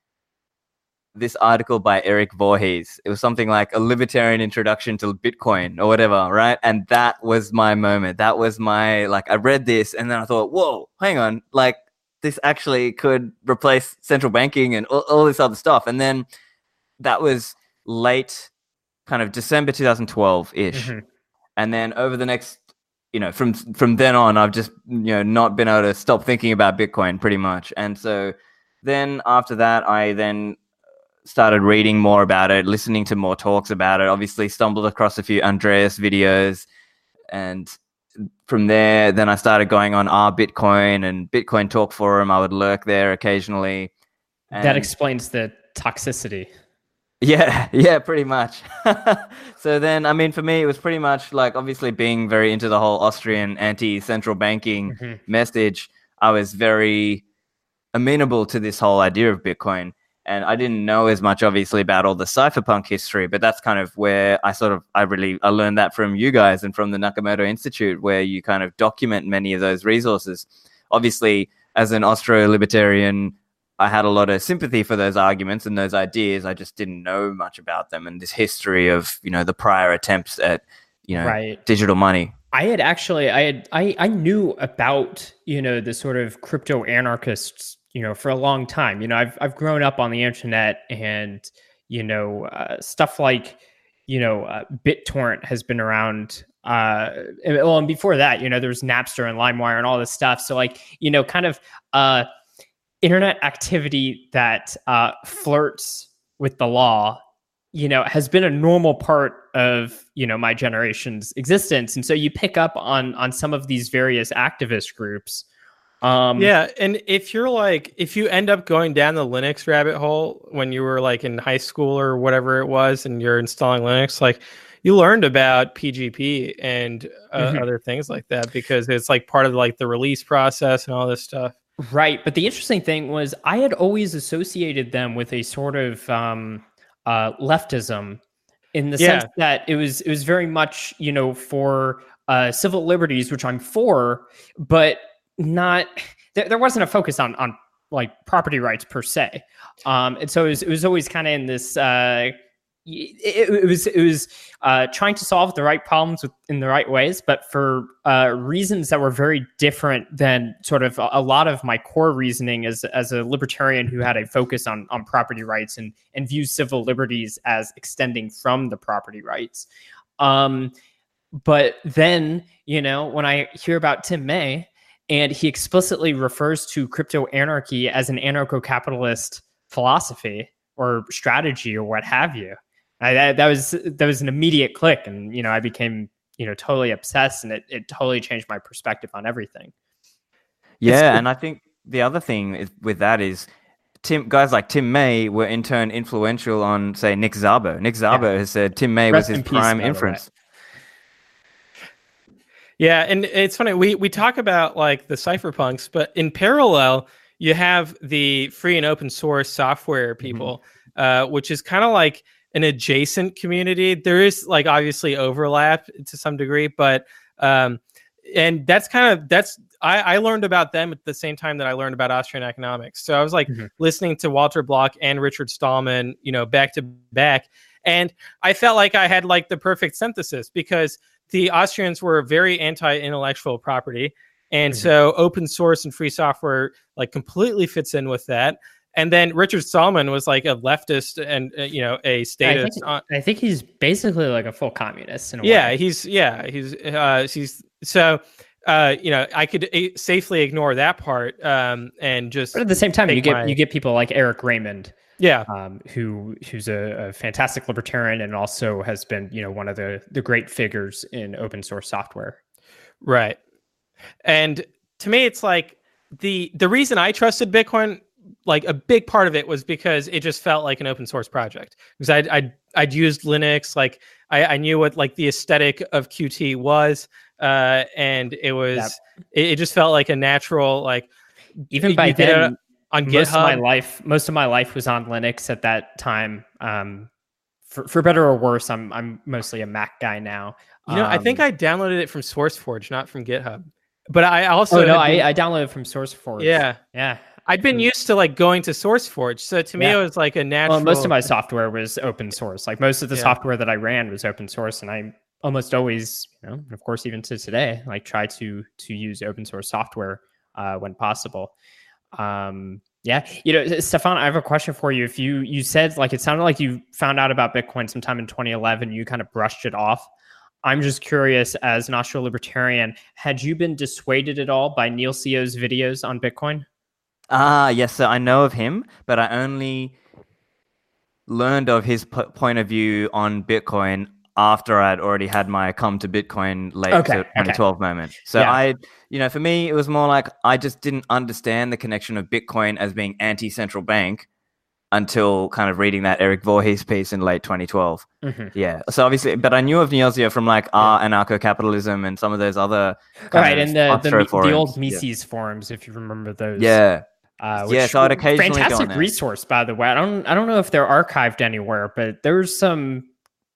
this article by Eric Voorhees. It was something like a libertarian introduction to Bitcoin or whatever, right? And that was my moment. That was my like I read this and then I thought, whoa, hang on, like this actually could replace central banking and all, all this other stuff. And then that was late kind of December 2012 ish.
Mhm.
And then over the next, you know, from from then on, I've just you know not been able to stop thinking about Bitcoin pretty much. And so then after that, I then started reading more about it, listening to more talks about it. Obviously, stumbled across a few Andreas videos, and from there, then I started going on our Bitcoin and Bitcoin Talk forum. I would lurk there occasionally.
that explains the toxicity.
Yeah, yeah, pretty much. so then, I mean, for me, it was pretty much like obviously being very into the whole Austrian anti central banking
Mhm.
message. I was very amenable to this whole idea of Bitcoin. And I didn't know as much, obviously, about all the cypherpunk history, but that's kind of where I sort of, I really, I learned that from you guys and from the Nakamoto Institute, where you kind of document many of those resources. Obviously, as an Austro libertarian, I had a lot of sympathy for those arguments and those ideas. I just didn't know much about them and this history of, you know, the prior attempts at, you know,
Right.
digital money.
I had actually, I had, I, I knew about, you know, the sort of crypto anarchists, you know, for a long time. You know, I've, I've grown up on the internet and, you know, uh, stuff like, you know, uh, BitTorrent has been around. Uh, and- well, and before that, you know, there was Napster and LimeWire and all this stuff. So, like, you know, kind of uh, internet activity that uh, flirts with the law you know has been a normal part of you know my generation's existence and so you pick up on on some of these various activist groups um
yeah, and if you're like, if you end up going down the Linux rabbit hole when you were like in high school or whatever it was, and you're installing Linux, like you learned about PGP and uh,
Mhm.
other things like that because it's like part of like the release process and all this stuff.
Right. But the interesting thing was I had always associated them with a sort of um, uh, leftism in the
Yeah.
sense that it was it was very much, you know, for uh, civil liberties, which I'm for, but not there, there wasn't a focus on on like property rights per se. Um, and so it was, it was always kind of in this. Uh, it, it, was it was uh, trying to solve the right problems with, in the right ways, but for uh, reasons that were very different than sort of a, lot of my core reasoning as as a libertarian who had a focus on on property rights and and views civil liberties as extending from the property rights. Um, but then you know when I hear about Tim May and he explicitly refers to crypto anarchy as an anarcho capitalist philosophy or strategy or what have you. I, that, that was that was an immediate click, and you know I became you know totally obsessed, and it it totally changed my perspective on everything.
Yeah, and I think the other thing is, with that is Tim guys like Tim May were in turn influential on say Nick Szabo. Nick Szabo yeah. has said Tim May Rest was his prime inference.
Yeah, and it's funny we we talk about like the cypherpunks, but in parallel you have the free and open source software mm-hmm. people, mm-hmm. uh, which is kind of like an adjacent community. There is like obviously overlap to some degree, but um, and that's kind of that's I, I learned about them at the same time that I learned about Austrian economics. So I was like mm-hmm. listening to Walter Block and Richard Stallman, you know, back to back, and I felt like I had like the perfect synthesis because the Austrians were very anti-intellectual property. And mm-hmm. so open source and free software like completely fits in with that. And then Richard Stallman was like a leftist and uh, you know a statist.
I think, I think, he's basically like a full communist.
yeah,
way.
he's yeah he's uh, he's so uh, you know I could a- safely ignore that part um, and just.
But at the same time, you get my... you get people like Eric Raymond.
Yeah,
um, who who's a, a, fantastic libertarian and also has been you know one of the the great figures in open source software.
Right, and to me, it's like the the reason I trusted Bitcoin like a big part of it was because it just felt like an open source project. Because I'd I'd, I'd used Linux like I, I knew what like the aesthetic of Qt was uh, and it was it, it, just felt like a natural like
even by then on most GitHub. of my life most of my life was on Linux at that time. Um, for, for better or worse I'm I'm mostly a Mac guy now.
You know um, I think um, I downloaded it from SourceForge not from GitHub. But I also
oh no been, I, I downloaded from SourceForge.
Yeah.
Yeah
I'd been used to like going to SourceForge, so to me yeah. it was like a natural.
Well, most of my software was open source. Like most of the yeah. software that I ran was open source, and I almost always, you know, of course, even to today, like try to to use open source software uh, when possible. Um, yeah, you know, Stephan, I have a question for you. If you you said like it sounded like you found out about Bitcoin sometime in 2011, you kind of brushed it off. I'm just curious, as an Austro libertarian, had you been dissuaded at all by Neil Co's videos on Bitcoin?
Ah, yes. So I know of him, but I only learned of his p- point of view on Bitcoin after I'd already had my come to Bitcoin late okay, 2012 okay. moment. So yeah. I, you know, for me, it was more like I just didn't understand the connection of Bitcoin as being anti central bank until kind of reading that Eric Voorhees piece in late 2012. Mm-hmm. Yeah. So obviously, but I knew of Neilzio from like our anarcho capitalism and some of those other.
Right. And the, the, the, old Mises yeah. forums, if you remember those.
Yeah.
Uh, yes, I'd occasionally fantastic resource, by the way. I don't, I don't know if they're archived anywhere, but there's some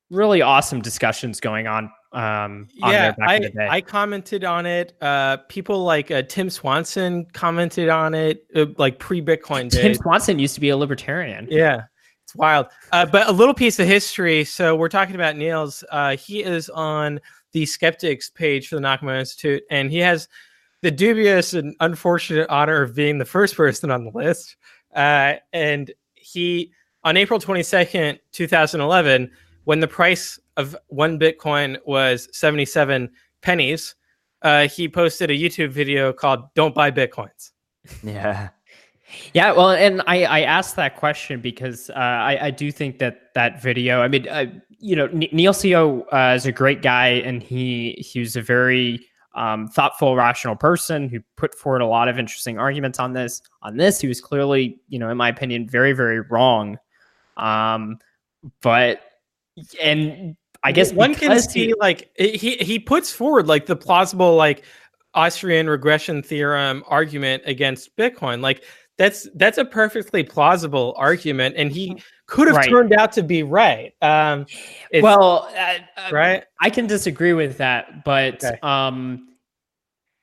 really awesome discussions going on. Um, on
yeah, I, I commented on it. Uh, people like uh, Tim Swanson commented on it, uh, like pre Bitcoin.
Tim Swanson used to be a libertarian.
Yeah, it's wild. Uh, but a little piece of history. So we're talking about Niels. Uh, he is on the Skeptics page for the Nakamoto Institute, and he has the dubious and unfortunate honor of being the first person on the list. Uh, and he, on April 22nd, 2011, when the price of one Bitcoin was 77 pennies, uh, he posted a YouTube video called Don't Buy Bitcoins.
Yeah.
Yeah, well, and I, I asked that question because uh, I, I do think that that video. I mean, uh, you know, Neil Co uh, is a great guy, and he he was a very um, thoughtful, rational person who put forward a lot of interesting arguments on this. On this, he was clearly, you know, in my opinion, very, very wrong. Um, but and I guess
one can see he, like he he puts forward like the plausible like Austrian regression theorem argument against Bitcoin. Like that's that's a perfectly plausible argument, and he could have right. turned out to be right. Um,
well, right, I can disagree with that, but okay. um,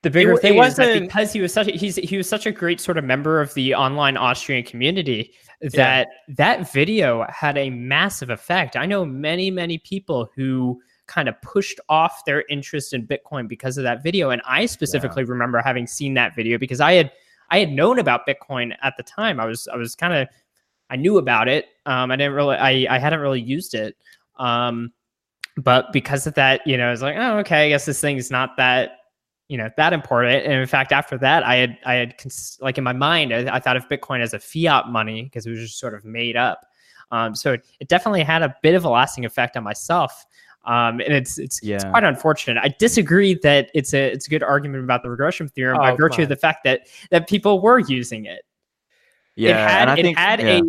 the bigger
it
thing is that because he was such a, he's he was such a great sort of member of the online Austrian community that that video had a massive effect. I know many many people who kind of pushed off their interest in Bitcoin because of that video, and I specifically remember having seen that video because I had I had known about Bitcoin at the time. I was I was kind of I knew about it. Um, I didn't really I I hadn't really used it. Um, but because of that, you know, I was like, oh, okay, I guess this thing is not that you know that important and in fact after that i had i had cons- like in my mind I, I thought of bitcoin as a fiat money because it was just sort of made up um, so it, it definitely had a bit of a lasting effect on myself um, and it's, it's it's quite unfortunate. I disagree that it's a it's a good argument about the regression theorem by
Oh,
virtue
come
of the fact that that people were using it.
Yeah,
it had
and I
it
think
had
yeah.
a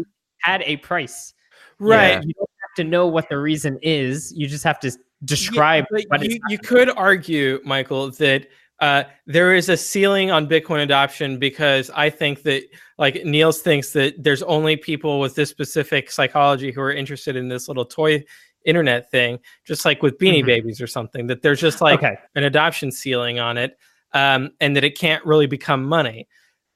had a price.
Right.
You, know, you don't have to know what the reason is. You just have to describe
Yeah,
what
but you, you could argue, Michael, that uh, there is a ceiling on Bitcoin adoption because I think that, like Niels thinks that there's only people with this specific psychology who are interested in this little toy internet thing, just like with Beanie
Mhm.
Babies or something. That there's just like
okay.
an adoption ceiling on it, um, and that it can't really become money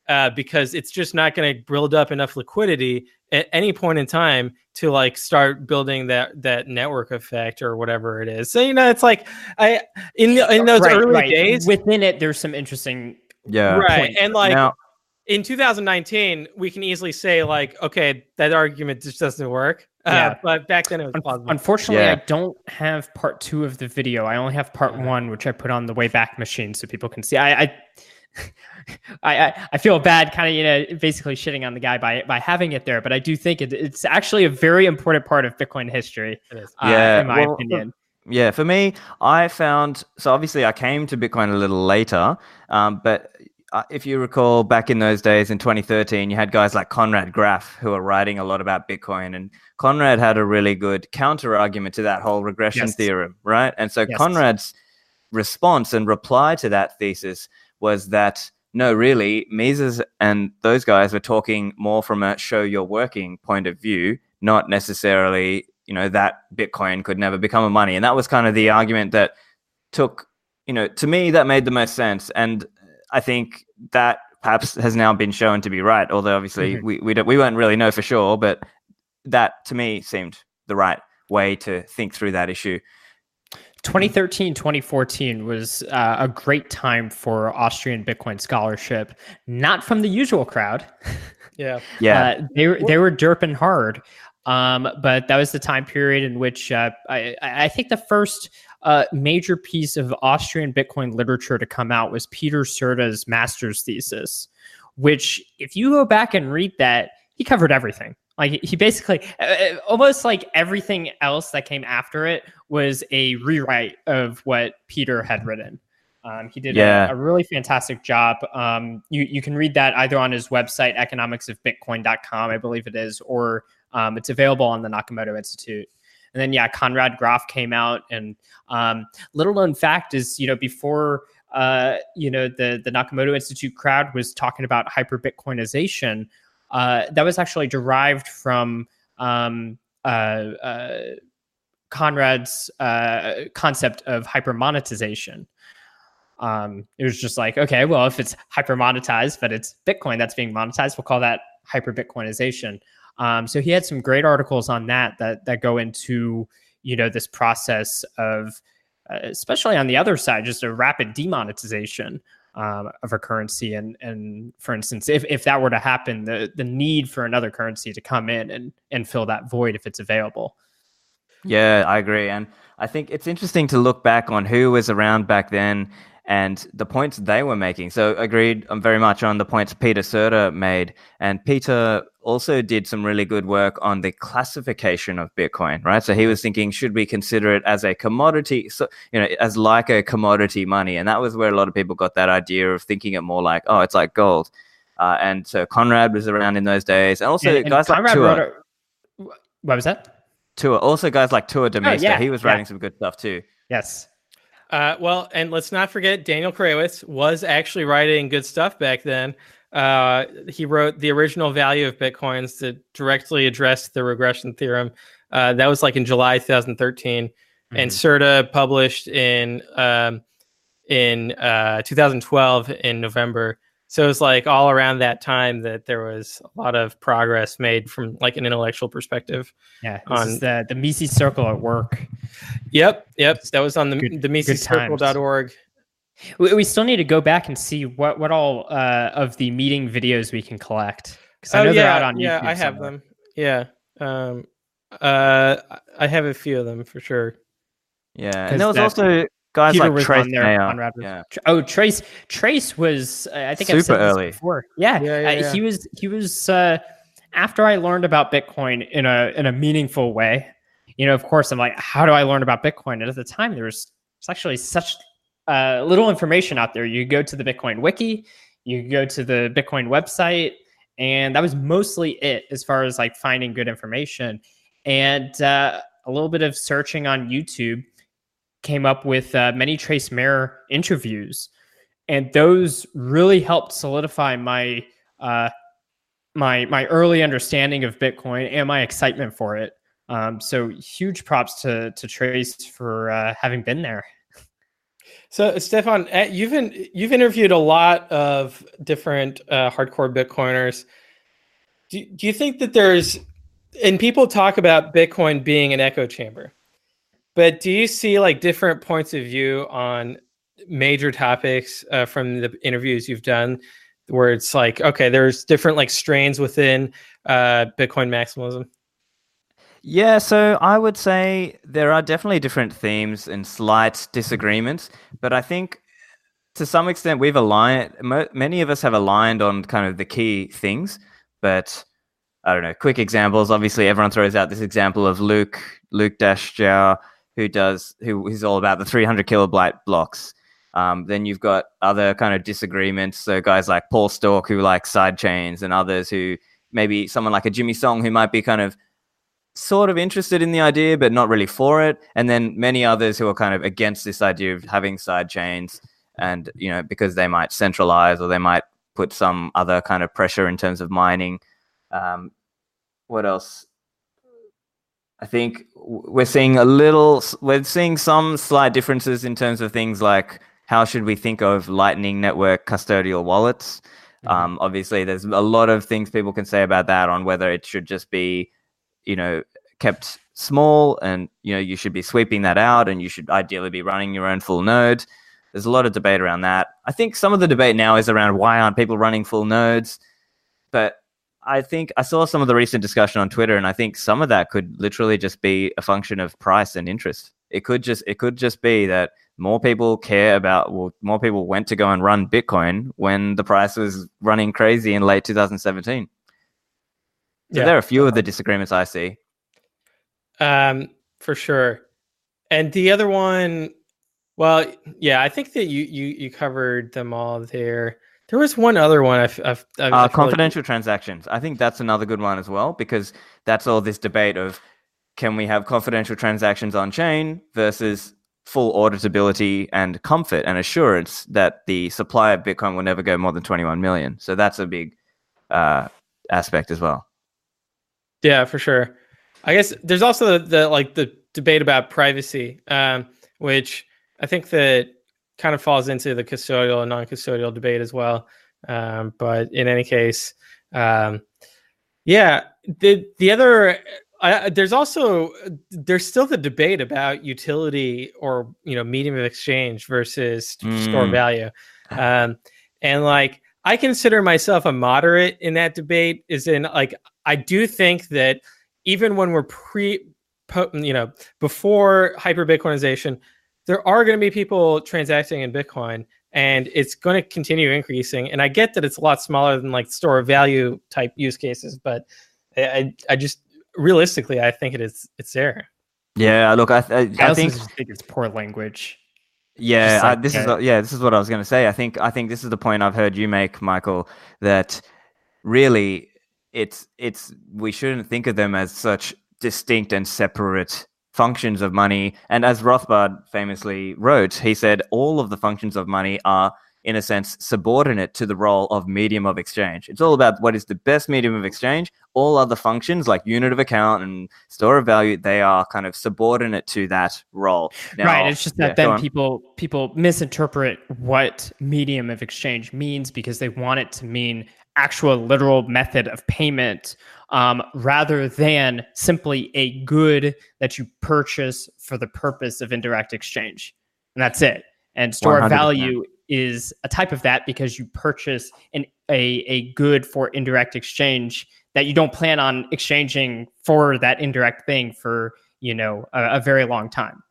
uh, because it's just not going to build up enough liquidity at any point in time to like start building that that network effect or whatever it is. So you know, it's like I in the, in those
Right,
early
right.
days,
within it, there's some interesting.
yeah.
right?
point.
And like
now,
in 2019, we can easily say like, okay, that argument just doesn't work. Uh,
Yeah.
but back then it was
Un-
plausible.
Unfortunately,
Yeah.
I don't have part two of the video. I only have part one, which I put on the way back machine so people can see. I, I, I, I- I feel bad, kind of, you know, basically shitting on the guy by by having it there. But I do think it, it's actually a very important part of Bitcoin history, uh,
Yeah,
in my
well,
opinion.
Yeah, for me, I found so obviously I came to Bitcoin a little later, um, but uh, if you recall back in those days in 2013, you had guys like Konrad Graf who were writing a lot about Bitcoin, and Konrad had a really good counter argument to that whole regression
Yes.
theorem, right? And so
Yes.
Konrad's response and reply to that thesis was that no, really, Mises and those guys were talking more from a show you're working point of view, not necessarily, you know, that Bitcoin could never become a money. And that was kind of the argument that took, you know, to me, that made the most sense. And I think that perhaps has now been shown to be right. Although obviously
Mhm.
we, we, don't, we won't really know for sure, but that to me seemed the right way to think through that issue.
2013 2014 was uh, a great time for Austrian Bitcoin scholarship, not from the usual crowd.
yeah.
Yeah.
Uh, they were they were derping hard, um, but that was the time period in which uh, I I think the first uh, major piece of Austrian Bitcoin literature to come out was Peter Surda's master's thesis, which if you go back and read that, he covered everything. Like he basically uh, almost like everything else that came after it was a rewrite of what Peter had written. Um, he did
Yeah.
a, a really fantastic job. Um, you, you can read that either on his website, economicsofbitcoin.com, I believe it is, or um, it's available on the Nakamoto Institute. And then, yeah, Konrad Graf came out. And um, little known fact is, you know, before, uh, you know, the, the Nakamoto Institute crowd was talking about hyper Bitcoinization, uh, that was actually derived from um, uh, uh, Konrad's uh, concept of hyper monetization. Um, it was just like, okay, well, if it's hyper monetized, but it's Bitcoin that's being monetized, we'll call that hyper Bitcoinization. Um, so he had some great articles on that that that go into you know this process of, uh, especially on the other side, just a rapid demonetization um, of a currency. And and for instance, if, if that were to happen, the the need for another currency to come in and and fill that void if it's available.
Yeah, I agree. And I think it's interesting to look back on who was around back then and the points they were making. So, agreed um, very much on the points Peter Surda made. And Peter also did some really good work on the classification of Bitcoin, right? So, he was thinking, should we consider it as a commodity, so, you know, as like a commodity money? And that was where a lot of people got that idea of thinking it more like, oh, it's like gold. Uh, and so Konrad was around in those days. And also,
And- and
guys like
Tuur. a- what was that?
Tuur. Also, guys like Tuur Demeester.
yeah,
he was
yeah.
writing some good stuff too.
Yes.
Uh, well, and let's not forget Daniel Krawisz was actually writing good stuff back then. Uh, he wrote the original value of bitcoins that directly addressed the regression theorem. Uh, that was like in July 2013, and Surda published in um, in uh, 2012 in November. So it was like all around that time that there was a lot of progress made from like an intellectual perspective.
Yeah, this on the the Mises Circle at work.
Yep, yep. That was on the good, the MisesCircle.org.
We, we still need to go back and see what what all uh, of the meeting videos we can collect.
because I know oh, yeah, they're out on yeah, YouTube I have somewhere. them. Yeah, um, uh, I have a few of them for sure.
Yeah, and there was also guys Peter like Trace there
on yeah. Oh, Trace Trace was uh, I think super I've said early before. Yeah, yeah, yeah, uh, yeah. he was he was uh, after I learned about Bitcoin in a in a meaningful way. You know, of course, I'm like, how do I learn about Bitcoin? And at the time, there was, was actually such uh, little information out there. You go to the Bitcoin wiki, you go to the Bitcoin website, and that was mostly it as far as like finding good information. And uh, a little bit of searching on YouTube came up with uh, many Trace Mayer interviews, and those really helped solidify my uh, my my early understanding of Bitcoin and my excitement for it. Um, so huge props to to Trace for uh, having been there.
So Stephan, eh, you've in, you've interviewed a lot of different uh, hardcore Bitcoiners. Do, do you think that there's and people talk about Bitcoin being an echo chamber, but do you see like different points of view on major topics uh, from the interviews you've done, where it's like, okay, there's different like strains within uh, Bitcoin maximalism?
Yeah, so I would say there are definitely different themes and slight disagreements, but I think to some extent we've aligned. Many of us have aligned on kind of the key things, but I don't know. Quick examples. Obviously, everyone throws out this example of Luke Luke Dash Zhao, who does who is all about the 300 kilobyte blocks. Um, then you've got other kind of disagreements. So guys like Paul Sztorc who like side chains, and others who maybe someone like a Jimmy Song who might be kind of sort of interested in the idea, but not really for it. And then many others who are kind of against this idea of having side chains and, you know, because they might centralize or they might put some other kind of pressure in terms of mining. Um, what else? I think we're seeing a little, we're seeing some slight differences in terms of things like how should we think of Lightning Network custodial wallets. Mm-hmm. Um, obviously, there's a lot of things people can say about that on whether it should just be you know kept small and you know you should be sweeping that out and you should ideally be running your own full node there's a lot of debate around that i think some of the debate now is around why aren't people running full nodes but i think i saw some of the recent discussion on twitter and i think some of that could literally just be a function of price and interest it could just it could just be that more people care about well more people went to go and run bitcoin when the price was running crazy in late 2017 so yeah. there are a few of the disagreements I see.
Um, for sure. And the other one, well, yeah, I think that you you you covered them all there. There was one other one. I've, I've, I've
uh, confidential like... transactions. I think that's another good one as well because that's all this debate of can we have confidential transactions on chain versus full auditability and comfort and assurance that the supply of Bitcoin will never go more than 21 million. So that's a big uh, aspect as well.
Yeah, for sure. I guess there's also the, the like the debate about privacy, um, which I think that kind of falls into the custodial and non-custodial debate as well. Um, but in any case, um, yeah, the the other I, there's also there's still the debate about utility or you know medium of exchange versus mm. store value, um, and like I consider myself a moderate in that debate. Is in like I do think that even when we're pre, you know, before hyper Bitcoinization, there are going to be people transacting in Bitcoin, and it's going to continue increasing. And I get that it's a lot smaller than like store of value type use cases, but I, I just realistically, I think it is it's there.
Yeah, look, I, I, I,
I
think,
think it's poor language.
Yeah, like, this is yeah, this is what I was going to say. I think I think this is the point I've heard you make, Michael, that really it's it's we shouldn't think of them as such distinct and separate functions of money. And as Rothbard famously wrote, he said all of the functions of money are in a sense, subordinate to the role of medium of exchange. It's all about what is the best medium of exchange. All other functions like unit of account and store of value, they are kind of subordinate to that role.
Now, right. It's just that yeah, then people people misinterpret what medium of exchange means because they want it to mean actual literal method of payment um, rather than simply a good that you purchase for the purpose of indirect exchange. And that's it. And store of value is a type of that because you purchase an, a, a good for indirect exchange that you don't plan on exchanging for that indirect thing for, you know, a, a very long time.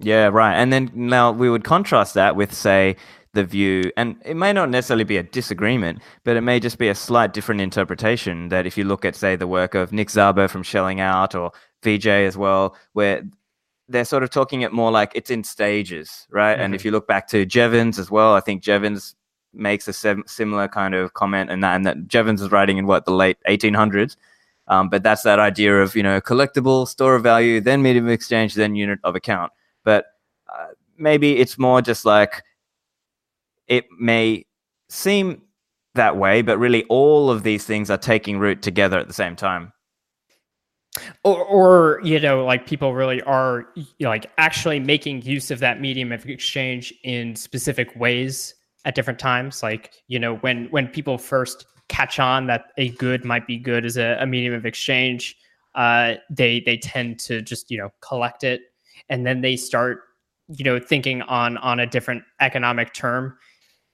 Yeah, right. And then now we would contrast that with, say, the view, and it may not necessarily be a disagreement, but it may just be a slight different interpretation. That if you look at, say, the work of Nick Szabo from Shelling Out or VJ as well, where they're sort of talking it more like it's in stages, right? Mm-hmm. And if mm-hmm. you look back to Jevons as well, I think Jevons makes a sem- similar kind of comment, and that, and that Jevons is writing in what the late 1800s. Um, but that's that idea of you know collectible, store of value, then medium of exchange, then unit of account. But uh, maybe it's more just like it may seem that way, but really all of these things are taking root together at the same time.
Or, or you know, like people really are like actually making use of that medium of exchange in specific ways at different times. Like you know, when when people first catch on that a good might be good as a, a medium of exchange, uh, they they tend to just you know collect it, and then they start you know thinking on on a different economic term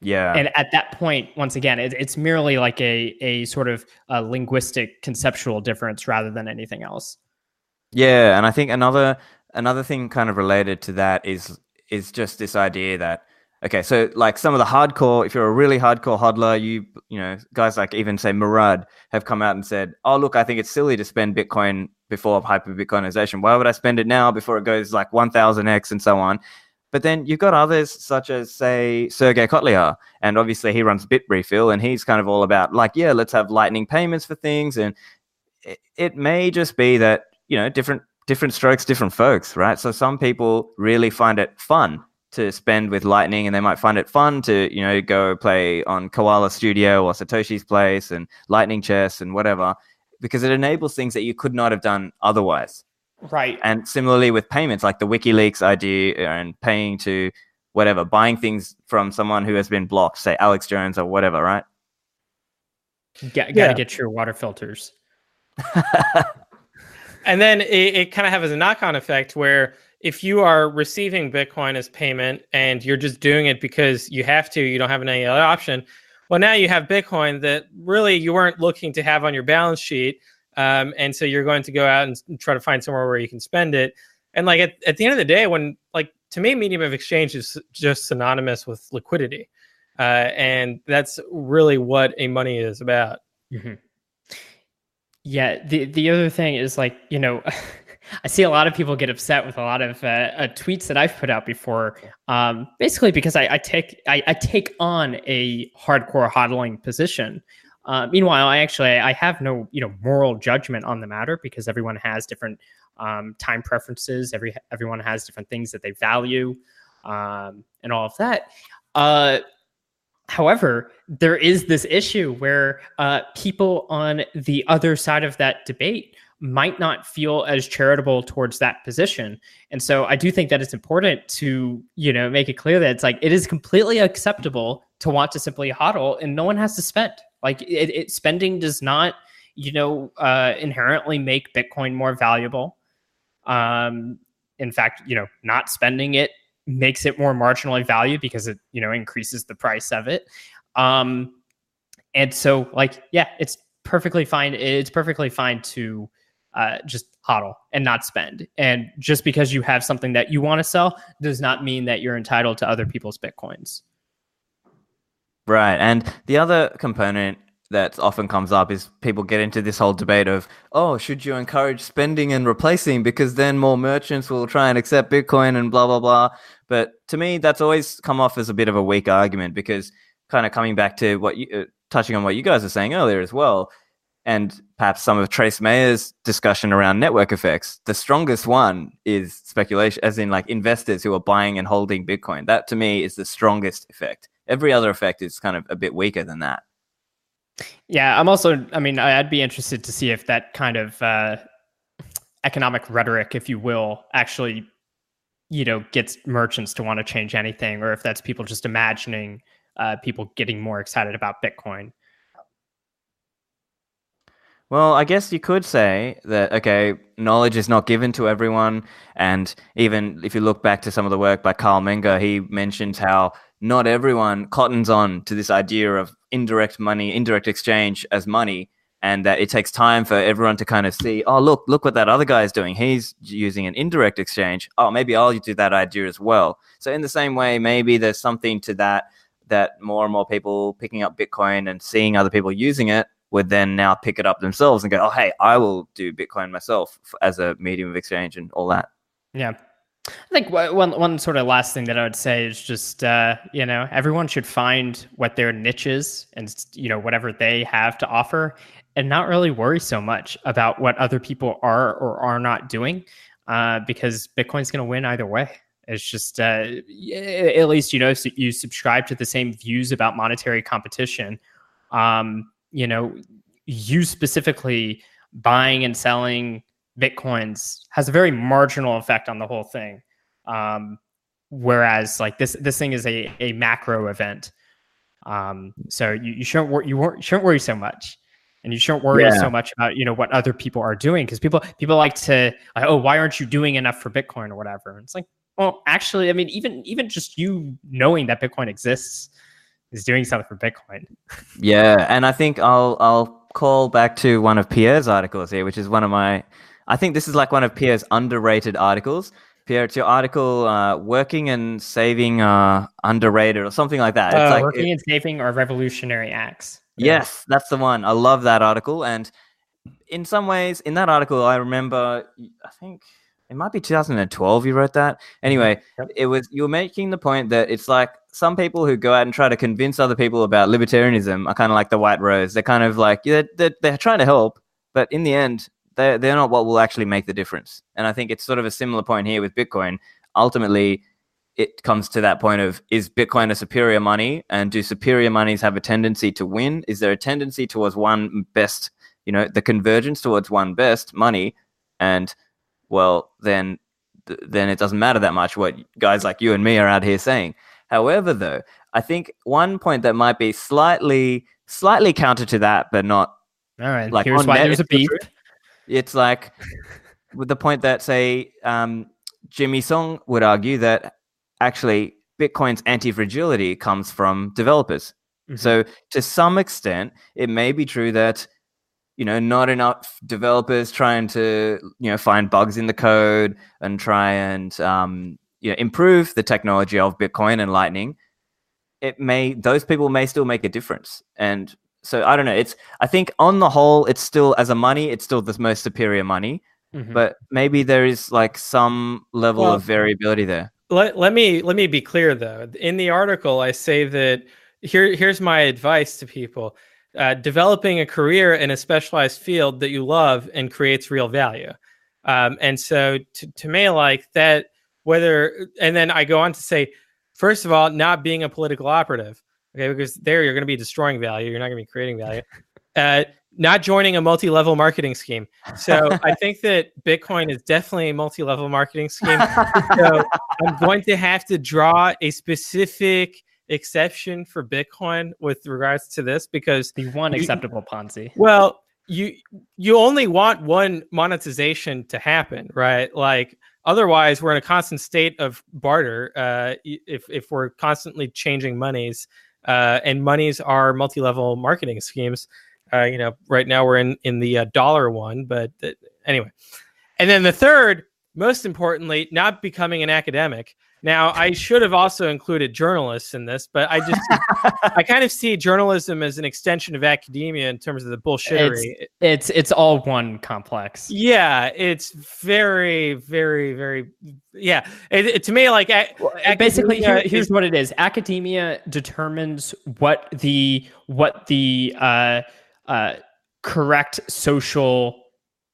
yeah.
And at that point, once again, it, it's merely like a a sort of a linguistic conceptual difference rather than anything else.
Yeah, and I think another another thing kind of related to that is is just this idea that okay, so like some of the hardcore, if you're a really hardcore hodler, you you know guys like even say Murad have come out and said, oh look, I think it's silly to spend Bitcoin before hyper Bitcoinization. Why would I spend it now before it goes like 1000x and so on? But then you've got others such as, say, Sergey Kotliar, and obviously he runs BitRefill, and he's kind of all about like, yeah, let's have lightning payments for things, and it, it may just be that you know different different strokes, different folks, right? So some people really find it fun to spend with Lightning, and they might find it fun to you know go play on Koala Studio or Satoshi's Place and Lightning Chess and whatever, because it enables things that you could not have done otherwise.
Right.
And similarly with payments, like the WikiLeaks idea and paying to whatever, buying things from someone who has been blocked, say Alex Jones or whatever, right?
Get, gotta get your water filters.
and then it, it kind of has a knock-on effect where if you are receiving Bitcoin as payment and you're just doing it because you have to, you don't have any other option. Well, now you have Bitcoin that really you weren't looking to have on your balance sheet um, and so you're going to go out and try to find somewhere where you can spend it. And like at, at the end of the day, when like to me, medium of exchange is just synonymous with liquidity. Uh, and that's really what a money is about.
Mm-hmm. Yeah. The, the other thing is like, you know, I see a lot of people get upset with a lot of uh, uh, tweets that I've put out before, um, basically because I, I take I, I, take on a hardcore hodling position, uh, meanwhile, I actually I have no you know moral judgment on the matter because everyone has different um, time preferences. Every everyone has different things that they value, um, and all of that. Uh, however, there is this issue where uh, people on the other side of that debate might not feel as charitable towards that position. And so I do think that it's important to, you know, make it clear that it's like it is completely acceptable to want to simply hodl and no one has to spend. Like it, it spending does not, you know, uh, inherently make Bitcoin more valuable. Um, in fact, you know, not spending it makes it more marginally valued because it, you know, increases the price of it. Um, and so, like, yeah, it's perfectly fine. It's perfectly fine to uh, just hodl and not spend. And just because you have something that you want to sell does not mean that you're entitled to other people's bitcoins.
Right. And the other component that often comes up is people get into this whole debate of, oh, should you encourage spending and replacing because then more merchants will try and accept Bitcoin and blah, blah, blah. But to me, that's always come off as a bit of a weak argument because kind of coming back to what you, uh, touching on what you guys were saying earlier as well, and perhaps some of Trace Mayer's discussion around network effects, the strongest one is speculation, as in like investors who are buying and holding Bitcoin. That to me is the strongest effect every other effect is kind of a bit weaker than that.
Yeah, I'm also. I mean, I'd be interested to see if that kind of uh, economic rhetoric, if you will, actually, you know, gets merchants to want to change anything, or if that's people just imagining uh, people getting more excited about Bitcoin.
Well, I guess you could say that, okay, knowledge is not given to everyone. And even if you look back to some of the work by Carl Menger, he mentions how not everyone cottons on to this idea of indirect money, indirect exchange as money, and that it takes time for everyone to kind of see, oh, look, look what that other guy is doing. He's using an indirect exchange. Oh, maybe I'll do that idea as well. So, in the same way, maybe there's something to that that more and more people picking up Bitcoin and seeing other people using it would then now pick it up themselves and go, oh, hey, I will do Bitcoin myself as a medium of exchange and all that.
Yeah. I think one one sort of last thing that I would say is just uh, you know everyone should find what their niche is and you know whatever they have to offer, and not really worry so much about what other people are or are not doing, uh, because Bitcoin's going to win either way. It's just uh, at least you know you subscribe to the same views about monetary competition. Um, you know, you specifically buying and selling bitcoins has a very marginal effect on the whole thing. Um, whereas like this this thing is a, a macro event. Um, so you, you shouldn't wor- you shouldn't worry so much. And you shouldn't worry yeah. so much about you know what other people are doing because people people like to like, oh why aren't you doing enough for Bitcoin or whatever. And it's like well actually I mean even even just you knowing that Bitcoin exists is doing something for Bitcoin.
yeah, and I think I'll I'll call back to one of Pierre's articles here, which is one of my. I think this is like one of Pierre's underrated articles. Pierre, it's your article, uh, "Working and Saving uh, Underrated" or something like that. It's
uh,
like
working it, and saving are revolutionary acts.
Yes, yeah. that's the one. I love that article, and in some ways, in that article, I remember. I think it might be 2012 you wrote that anyway yep. it was you were making the point that it's like some people who go out and try to convince other people about libertarianism are kind of like the white rose they're kind of like yeah, they're, they're trying to help but in the end they're, they're not what will actually make the difference and i think it's sort of a similar point here with bitcoin ultimately it comes to that point of is bitcoin a superior money and do superior monies have a tendency to win is there a tendency towards one best you know the convergence towards one best money and well, then then it doesn't matter that much what guys like you and me are out here saying. However, though, I think one point that might be slightly slightly counter to that, but not
all right. Like here's why there's a beef.
It's like with the point that say um, Jimmy Song would argue that actually Bitcoin's anti fragility comes from developers. Mm-hmm. So to some extent, it may be true that you know not enough developers trying to you know find bugs in the code and try and um, you know improve the technology of bitcoin and lightning it may those people may still make a difference and so i don't know it's i think on the whole it's still as a money it's still the most superior money mm-hmm. but maybe there is like some level well, of variability there
let, let me let me be clear though in the article i say that here here's my advice to people uh, developing a career in a specialized field that you love and creates real value. Um, and so to, to me, like that, whether, and then I go on to say, first of all, not being a political operative, okay, because there you're going to be destroying value. You're not going to be creating value. Uh, not joining a multi-level marketing scheme. So I think that Bitcoin is definitely a multi-level marketing scheme. so I'm going to have to draw a specific exception for Bitcoin with regards to this because
the one you, acceptable Ponzi.
Well, you you only want one monetization to happen, right? Like otherwise, we're in a constant state of barter. Uh, if if we're constantly changing monies, uh, and monies are multi-level marketing schemes. Uh, you know, right now we're in in the uh, dollar one, but anyway. And then the third, most importantly, not becoming an academic. Now, I should have also included journalists in this, but I just I kind of see journalism as an extension of academia in terms of the bullshittery.
It's it's, it's all one complex.
Yeah, it's very, very, very. Yeah, it, it, to me, like well,
basically, here, here's is, what it is: academia determines what the what the uh, uh, correct social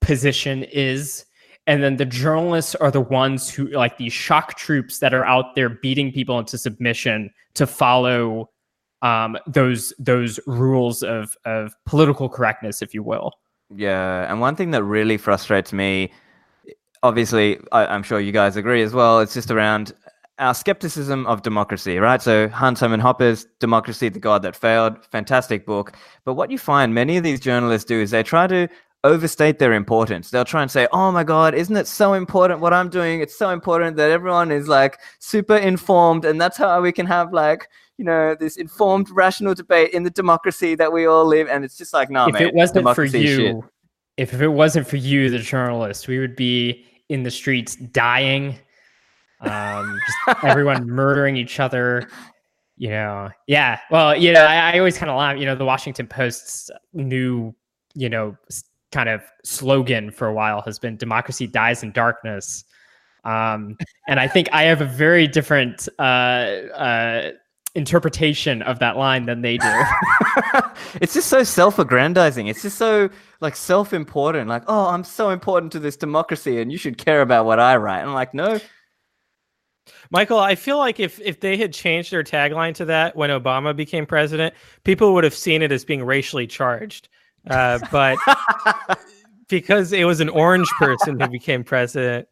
position is and then the journalists are the ones who like these shock troops that are out there beating people into submission to follow um, those those rules of of political correctness, if you will.
Yeah, and one thing that really frustrates me, obviously, I, I'm sure you guys agree as well. It's just around our skepticism of democracy, right? So Hans Hermann Hoppe's Democracy, the God That Failed, fantastic book. But what you find many of these journalists do is they try to overstate their importance. They'll try and say, "Oh my God, isn't it so important what I'm doing? It's so important that everyone is like super informed, and that's how we can have like." You know, this informed, rational debate in the democracy that we all live, and it's just like, no,
if
mate,
it wasn't for
is shit."
you, if it wasn't for you, the journalist, we would be in the streets dying, um, just everyone murdering each other. You know, yeah. Well, you know, I, I always kind of laugh. You know, the Washington Post's new, you know, kind of slogan for a while has been "Democracy dies in darkness," um, and I think I have a very different uh, uh, interpretation of that line than they do.
it's just so self-aggrandizing. It's just so like self-important. Like, oh, I'm so important to this democracy, and you should care about what I write. And I'm like, no,
Michael, I feel like if if they had changed their tagline to that when Obama became president, people would have seen it as being racially charged. Uh, but because it was an orange person who became president,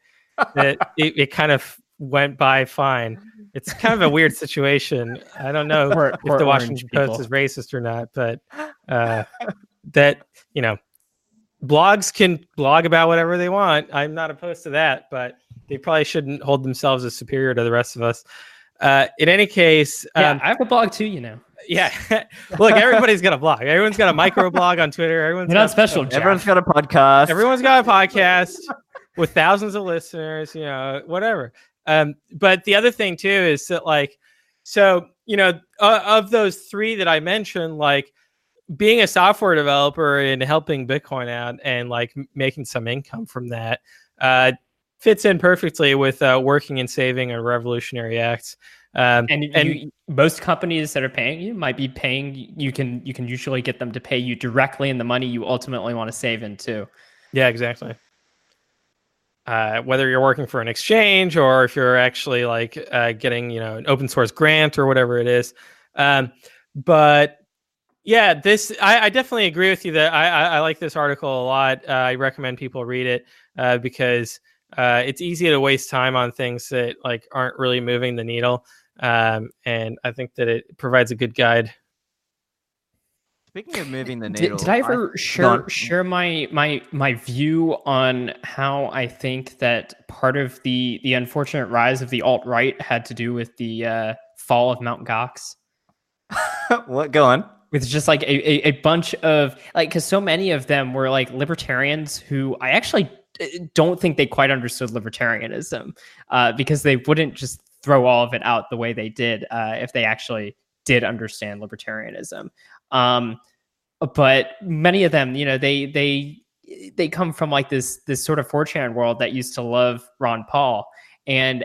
that it, it kind of went by fine. It's kind of a weird situation. I don't know
Poor-
if
poor
the
orange
Washington
people.
Post is racist or not, but uh, that you know, blogs can blog about whatever they want. I'm not opposed to that, but they probably shouldn't hold themselves as superior to the rest of us. Uh, in any case,
yeah,
um,
I have a blog too. You know,
yeah. Look, everybody's got a blog. Everyone's got a micro blog on Twitter. Everyone's
you're not special. Jeff.
everyone's got a podcast.
Everyone's got a podcast with thousands of listeners. You know, whatever. Um, but the other thing too is that like, so you know, uh, of those three that I mentioned, like being a software developer and helping Bitcoin out and like making some income from that uh, fits in perfectly with uh, working and saving on revolutionary acts. Um,
and,
and
you, most companies that are paying you might be paying you can you can usually get them to pay you directly in the money you ultimately want to save in too
Yeah, exactly. Uh, whether you're working for an exchange or if you're actually like uh, getting, you know, an open source grant or whatever it is. Um, but yeah, this I, I definitely agree with you that I, I, I like this article a lot. Uh, I recommend people read it uh, because uh, it's easy to waste time on things that like aren't really moving the needle. Um, and I think that it provides a good guide.
Speaking of moving the
did,
needle,
did i ever
Go
share
on.
share my my my view on how i think that part of the the unfortunate rise of the alt-right had to do with the uh, fall of mount gox
what? Go on.
with just like a, a, a bunch of like because so many of them were like libertarians who i actually uh, don't think they quite understood libertarianism uh, because they wouldn't just throw all of it out the way they did uh, if they actually did understand libertarianism. Um, but many of them you know they they they come from like this this sort of 4chan world that used to love ron paul. And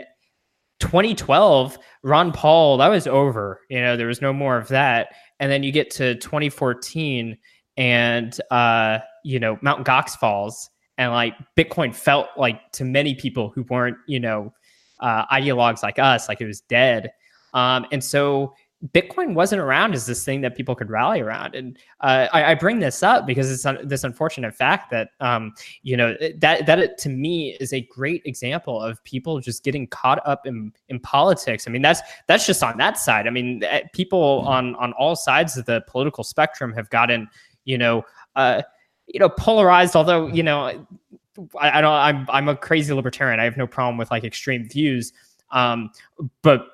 2012 ron paul that was over you know there was no more of that. And then you get to 2014 and uh you know mount gox falls and like bitcoin felt like to many people who weren't you know uh ideologues like us like it was dead. Um and so bitcoin wasn't around as this thing that people could rally around. And uh, I, I bring this up because it's un- this unfortunate fact that um you know that that it, to me is a great example of people just getting caught up in in politics. I mean that's that's just on that side. I mean eh, people on on all sides of the political spectrum have gotten you know uh you know polarized although you know I, I don't i'm i'm a crazy libertarian. I have no problem with like extreme views. Um but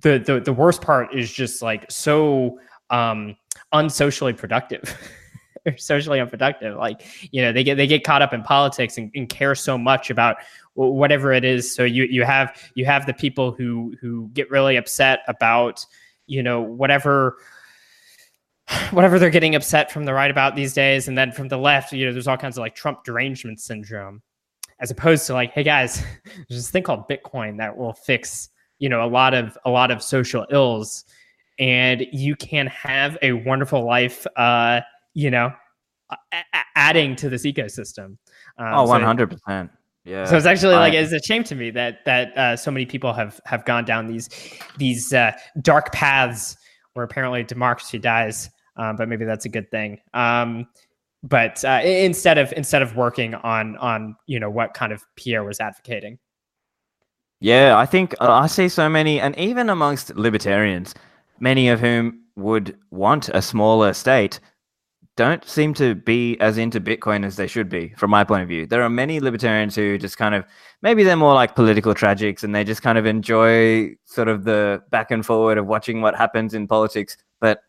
the the, the worst part is just like so um unsocially productive. Socially unproductive. Like you know they get they get caught up in politics and, and care so much about whatever it is. So you you have you have the people who who get really upset about you know whatever whatever they're getting upset from the right about these days and then from the left you know there's all kinds of like trump derangement syndrome as opposed to like hey guys there's this thing called bitcoin that will fix you know a lot of a lot of social ills and you can have a wonderful life uh you know a- adding to this ecosystem um,
Oh, one hundred percent. Yeah.
so it's actually like it's a shame to me that that uh, so many people have have gone down these these uh, dark paths where apparently democracy dies, um, but maybe that's a good thing. Um, but uh, instead of instead of working on on you know what kind of Pierre was advocating.
Yeah, I think uh, I see so many, and even amongst libertarians, many of whom would want a smaller state, don't seem to be as into Bitcoin as they should be, from my point of view. There are many libertarians who just kind of maybe they're more like political tragics and they just kind of enjoy sort of the back and forward of watching what happens in politics, but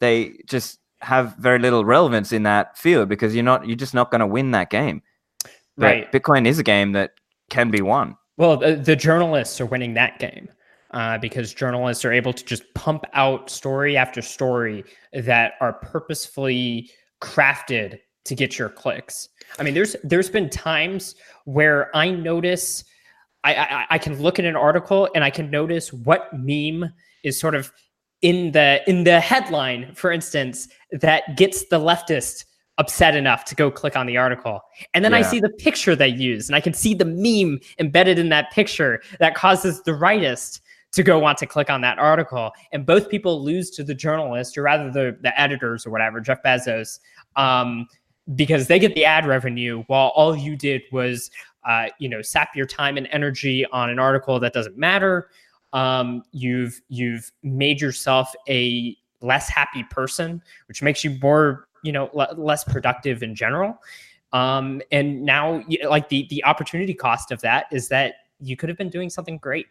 they just have very little relevance in that field because you're not you're just not going to win that game. But
Right.
Bitcoin is a game that can be won.
Well, the, the journalists are winning that game uh, because journalists are able to just pump out story after story that are purposefully crafted to get your clicks. I mean, there's there's been times where I notice I, I I can look at an article and I can notice what meme is sort of in the in the headline, for instance, that gets the leftist upset enough to go click on the article. And then I see the picture they use and I can see the meme embedded in that picture that causes the rightist to go want to click on that article. And both people lose to the journalist or rather the, the editors or whatever, Jeff Bezos, um, because they get the ad revenue while all you did was, uh, you know, sap your time and energy on an article that doesn't matter. Um, you've you've made yourself a less happy person, which makes you more you know le- less productive in general. Um and now like the the opportunity cost of that is that you could have been doing something great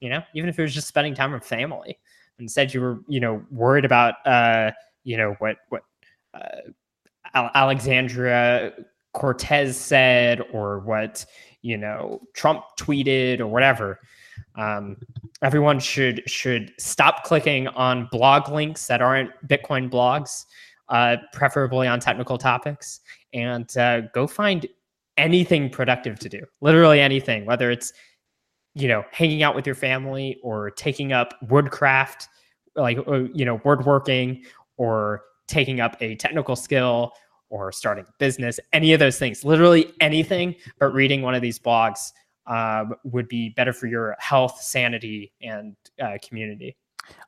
you know even if it was just spending time with family. Instead you were you know worried about uh you know what what uh, alexandria cortez said or what you know trump tweeted or whatever um, everyone should should stop clicking on blog links that aren't bitcoin blogs uh, preferably on technical topics, and uh, go find anything productive to do. Literally anything, whether it's you know hanging out with your family or taking up woodcraft, like uh, you know woodworking, or taking up a technical skill or starting a business. Any of those things, literally anything, but reading one of these blogs um, would be better for your health, sanity, and uh, community.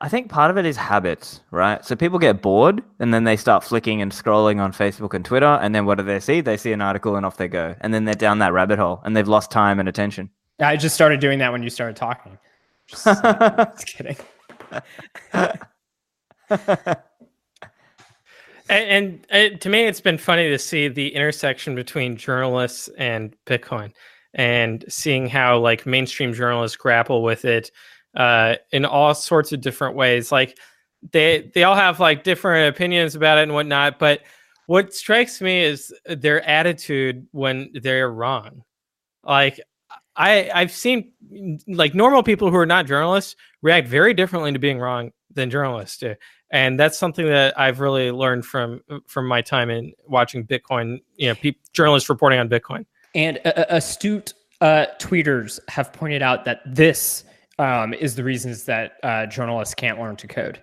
I think part of it is habits, right? So people get bored and then they start flicking and scrolling on Facebook and Twitter. And then what do they see? They see an article and off they go. And then they're down that rabbit hole and they've lost time and attention.
I just started doing that when you started talking. Just, uh, just kidding.
And, and uh, to me, it's been funny to see the intersection between journalists and Bitcoin, and seeing how like mainstream journalists grapple with it uh, in all sorts of different ways. Like they they all have like different opinions about it and whatnot. But what strikes me is their attitude when they're wrong. Like I I've seen like normal people who are not journalists react very differently to being wrong than journalists do and that's something that I've really learned from from my time in watching Bitcoin. You know, peop journalists reporting on Bitcoin.
And uh, uh, astute uh, tweeters have pointed out that this um, is the reasons that uh, journalists can't learn to code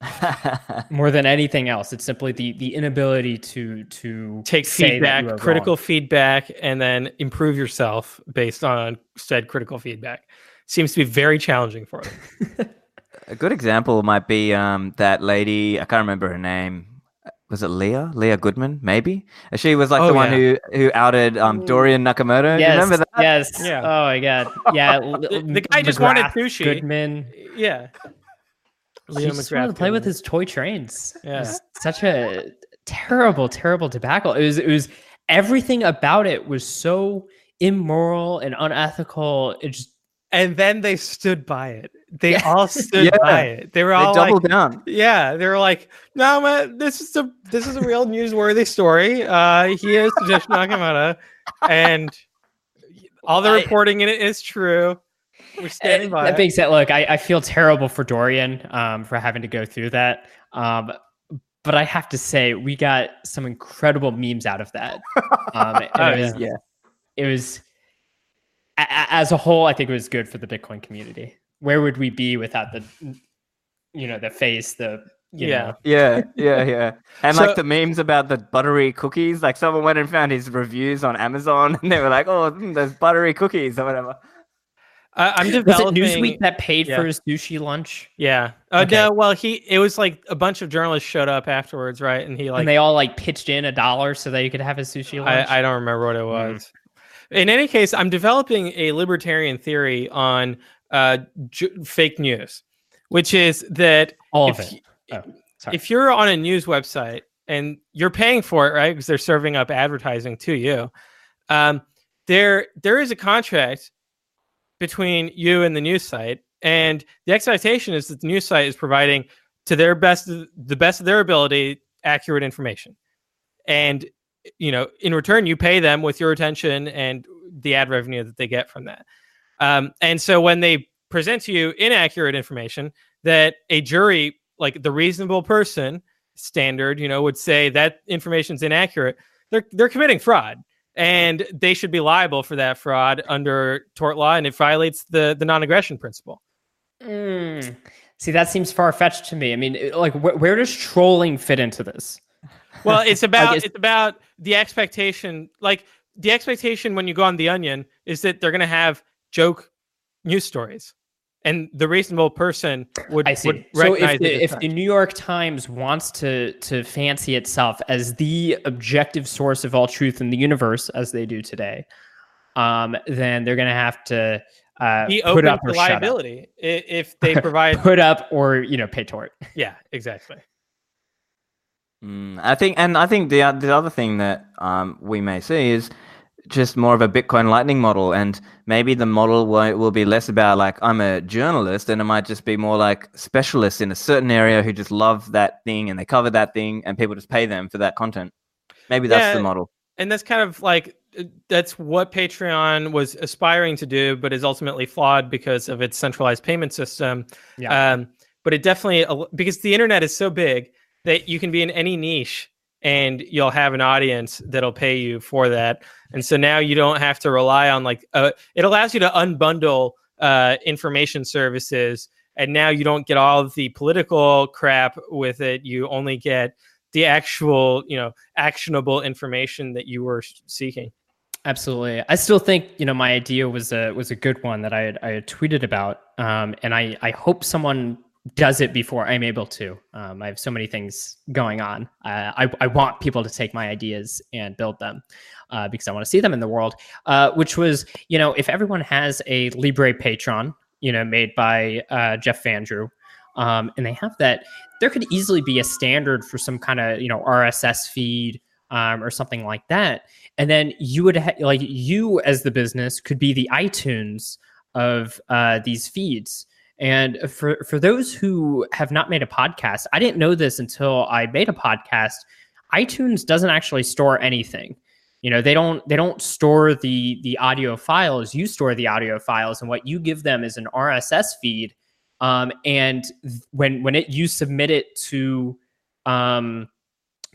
more than anything else. It's simply the the inability to to
Take feedback, critical
wrong.
feedback, and then improve yourself based on said critical feedback. Seems to be very challenging for them.
A good example might be um, that lady, I can't remember her name. Was it Leah? Leah Goodman, maybe? She was like
Oh,
the one
yeah.
who, who outed um, Dorian Nakamoto.
Yes,
remember that?
yes.
Yeah.
Oh my god. Yeah.
The- the guy just wanted
McGrath,
sushi.
Goodman.
yeah.
He
Leo
just wanted to play with his toy trains. It
Yeah.
was such a terrible, terrible debacle. It was it was everything about it was so immoral and unethical. It just
And then they stood by it. They
Yeah.
all stood
Yeah.
by it. They were
They
all like,
down.
Yeah, they were like, "No, man, this is a this is a real newsworthy story. Uh, he is Satoshi Nakamoto, and all the reporting in it is true. We're standing by
that
it."
being said, look, I, I feel terrible for Dorian um, for having to go through that. Um, but I have to say, we got some incredible memes out of that. Um,
Oh,
it was,
yeah.
it was a- as a whole, I think it was good for the Bitcoin community. Where would we be without the, you know, the face, the you
Yeah.
know,
Yeah, yeah, yeah. And
So-
like the memes about the buttery cookies, like someone went and found his reviews on Amazon and they were like, oh, mm, there's buttery cookies or whatever.
I, I'm
Was it
developing.
Newsweek that paid
yeah.
for his sushi lunch?
Yeah. Uh,
Okay.
no, well, he it was like a bunch of journalists showed up afterwards, right? And he like
and they all like pitched in a dollar so that you could have his sushi lunch.
I, I don't remember what it
Mm.
was. In any case, I'm developing a libertarian theory on uh, j- fake news, which is that
all
if
of it. Oh,
if you're on a news website and you're paying for it, right? Because they're serving up advertising to you. Um, there, there is a contract between you and the news site, and the expectation is that the news site is providing to their best, the best of their ability, accurate information. And you know, in return, you pay them with your attention and the ad revenue that they get from that. Um, and so when they present to you inaccurate information, that a jury, like the reasonable person standard, you know, would say that information's inaccurate, they're they're committing fraud. And they should be liable for that fraud under tort law, and it violates the the non-aggression principle.
Mm. See, that seems far fetched to me. I mean, like, wh- where does trolling fit into this?
Well, it's about it's about the expectation. Like the expectation when you go on the Onion is that they're going to have joke news stories, and the reasonable person would,
I see.
would
So if the,
it
if the New York Times wants to to fancy itself as the objective source of all truth in the universe, as they do today, um, then they're going to have to uh,
be
put
open
up
to
or shut up.
liability if they provide.
Put up or you know pay tort.
yeah, exactly.
Mm, I think, and I think the the other thing that um, we may see is just more of a Bitcoin Lightning model, and maybe the model will, will be less about like I'm a journalist, and it might just be more like specialists in a certain area who just love that thing and they cover that thing, and people just pay them for that content. Maybe that's
Yeah.
the model.
and that's kind of like that's what Patreon was aspiring to do, but is ultimately flawed because of its centralized payment system.
Yeah.
Um, but it definitely because the internet is so big that you can be in any niche and you'll have an audience that'll pay you for that. And so now you don't have to rely on like uh, it allows you to unbundle uh, information services, and now you don't get all of the political crap with it. You only get the actual, you know, actionable information that you were seeking.
Absolutely. I still think you know my idea was a was a good one that I had I had tweeted about, um, and I I hope someone does it before I'm able to. Um, I have so many things going on. Uh, I I want people to take my ideas and build them uh, because I want to see them in the world. Uh, which was you know if everyone has a Libre Patron, you know made by uh, Jeff Vandrew, um, and they have that, there could easily be a standard for some kind of you know RSS feed um, or something like that and then you would ha- like you as the business could be the itunes of uh, these feeds and for for those who have not made a podcast i didn't know this until i made a podcast. itunes doesn't actually store anything. You know they don't they don't store the the audio files. You store the audio files and what you give them is an rss feed. Um, and when when it you submit it to um,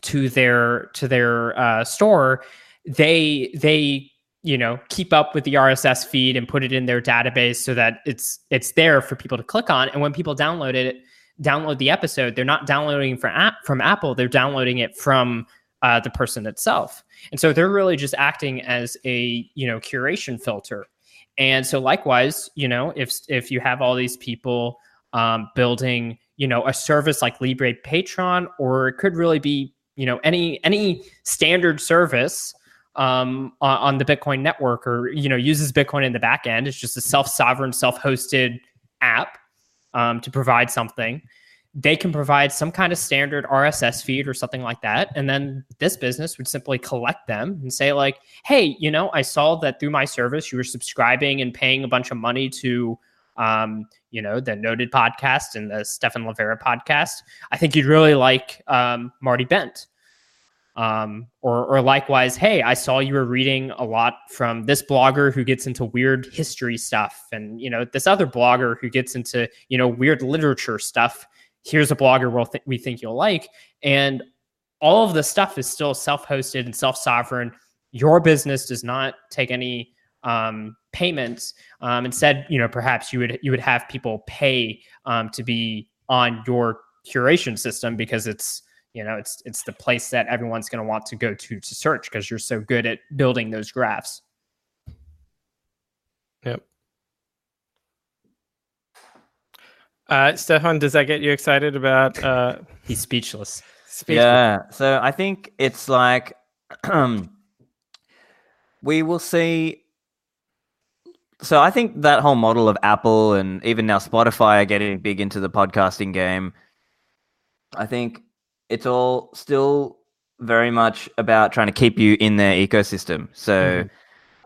to their to their uh, store they they you know keep up with the rss feed and put it in their database so that it's it's there for people to click on. And when people download it download the episode they're not downloading from app from apple they're downloading it from uh, the person itself. And so they're really just acting as a you know curation filter. And so likewise you know if if you have all these people um, building you know a service like libre patron or it could really be you know any any standard service um, on, on the Bitcoin network or you know uses Bitcoin in the back end. It's just a self-sovereign, self-hosted app um, to provide something. They can provide some kind of standard RSS feed or something like that, and then this business would simply collect them and say like, "Hey, you know, I saw that through my service you were subscribing and paying a bunch of money to." Um, you know, the noded podcast and the Stephan Livera podcast. I think you'd really like um, Marty Bent um, or, or likewise, hey, I saw you were reading a lot from this blogger who gets into weird history stuff, and you know this other blogger who gets into you know weird literature stuff. Here's a blogger we'll th- we think you'll like, and all of the stuff is still self-hosted and self-sovereign. Your business does not take any um, payments. Um, instead, you know, perhaps you would you would have people pay um, to be on your curation system because it's you know it's it's the place that everyone's going to want to go to to search because you're so good at building those graphs
Yep. Uh, Stephan, does that get you excited about? Uh,
He's speechless.
speechless?
Yeah. So I think it's like we will see. So I think that whole model of Apple and even now Spotify are getting big into the podcasting game. I think it's all still very much about trying to keep you in their ecosystem. So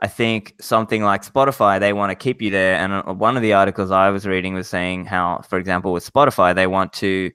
I think something like Spotify, they want to keep you there. And uh, one of the articles I was reading was saying how, for example, with Spotify, they want to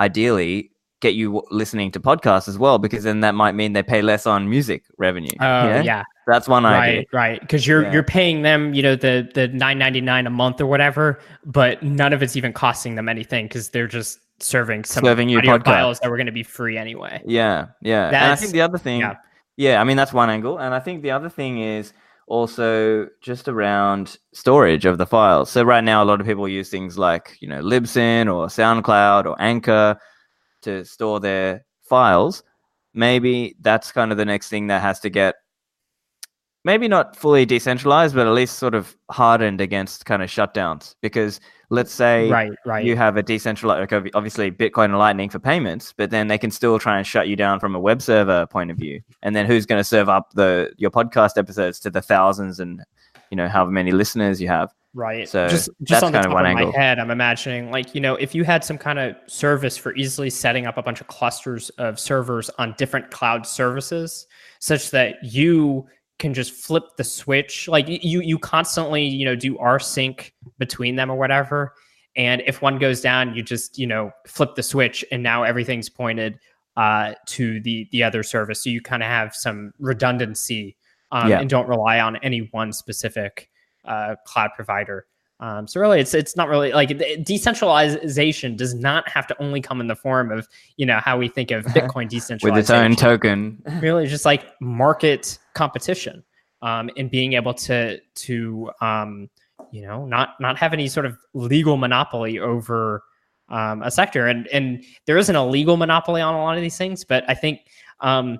ideally get you listening to podcasts as well, because then that might mean they pay less on music revenue.
Oh
Yeah?
yeah,
That's one idea.
right, right. Because you're
Yeah.
you're paying them, you know, the the nine ninety nine a month or whatever, but none of it's even costing them anything because they're just serving some
Serving you
audio
podcasts.
files that were going to be free anyway.
Yeah, yeah. and I think the other thing,
yeah.
yeah. I mean that's one angle, and I think the other thing is also just around storage of the files. So right now, a lot of people use things like you know Libsyn or SoundCloud or Anchor to store their files. Maybe that's kind of the next thing that has to get maybe not fully decentralized, but at least sort of hardened against kind of shutdowns. Because let's say
Right, right.
you have a decentralized, like obviously Bitcoin and Lightning for payments, but then they can still try and shut you down from a web server point of view. And then who's going to serve up the your podcast episodes to the thousands and you know however many listeners you have?
Right.
So
just
that's
just on the
kind of
top
one
of
angle.
my head, I'm imagining like you know if you had some kind of service for easily setting up a bunch of clusters of servers on different cloud services, such that you can just flip the switch. Like you you constantly you know do rsync between them or whatever. And if one goes down, you just you know flip the switch, and now everything's pointed uh, to the the other service. So you kind of have some redundancy um,
Yeah.
and don't rely on any one specific uh, cloud provider. Um, so really, it's it's not really like decentralization does not have to only come in the form of you know how we think of Bitcoin decentralization
With its own token.
really just like market competition um, and being able to to um, you know not not have any sort of legal monopoly over um, a sector. And and there isn't a legal monopoly on a lot of these things but i think um,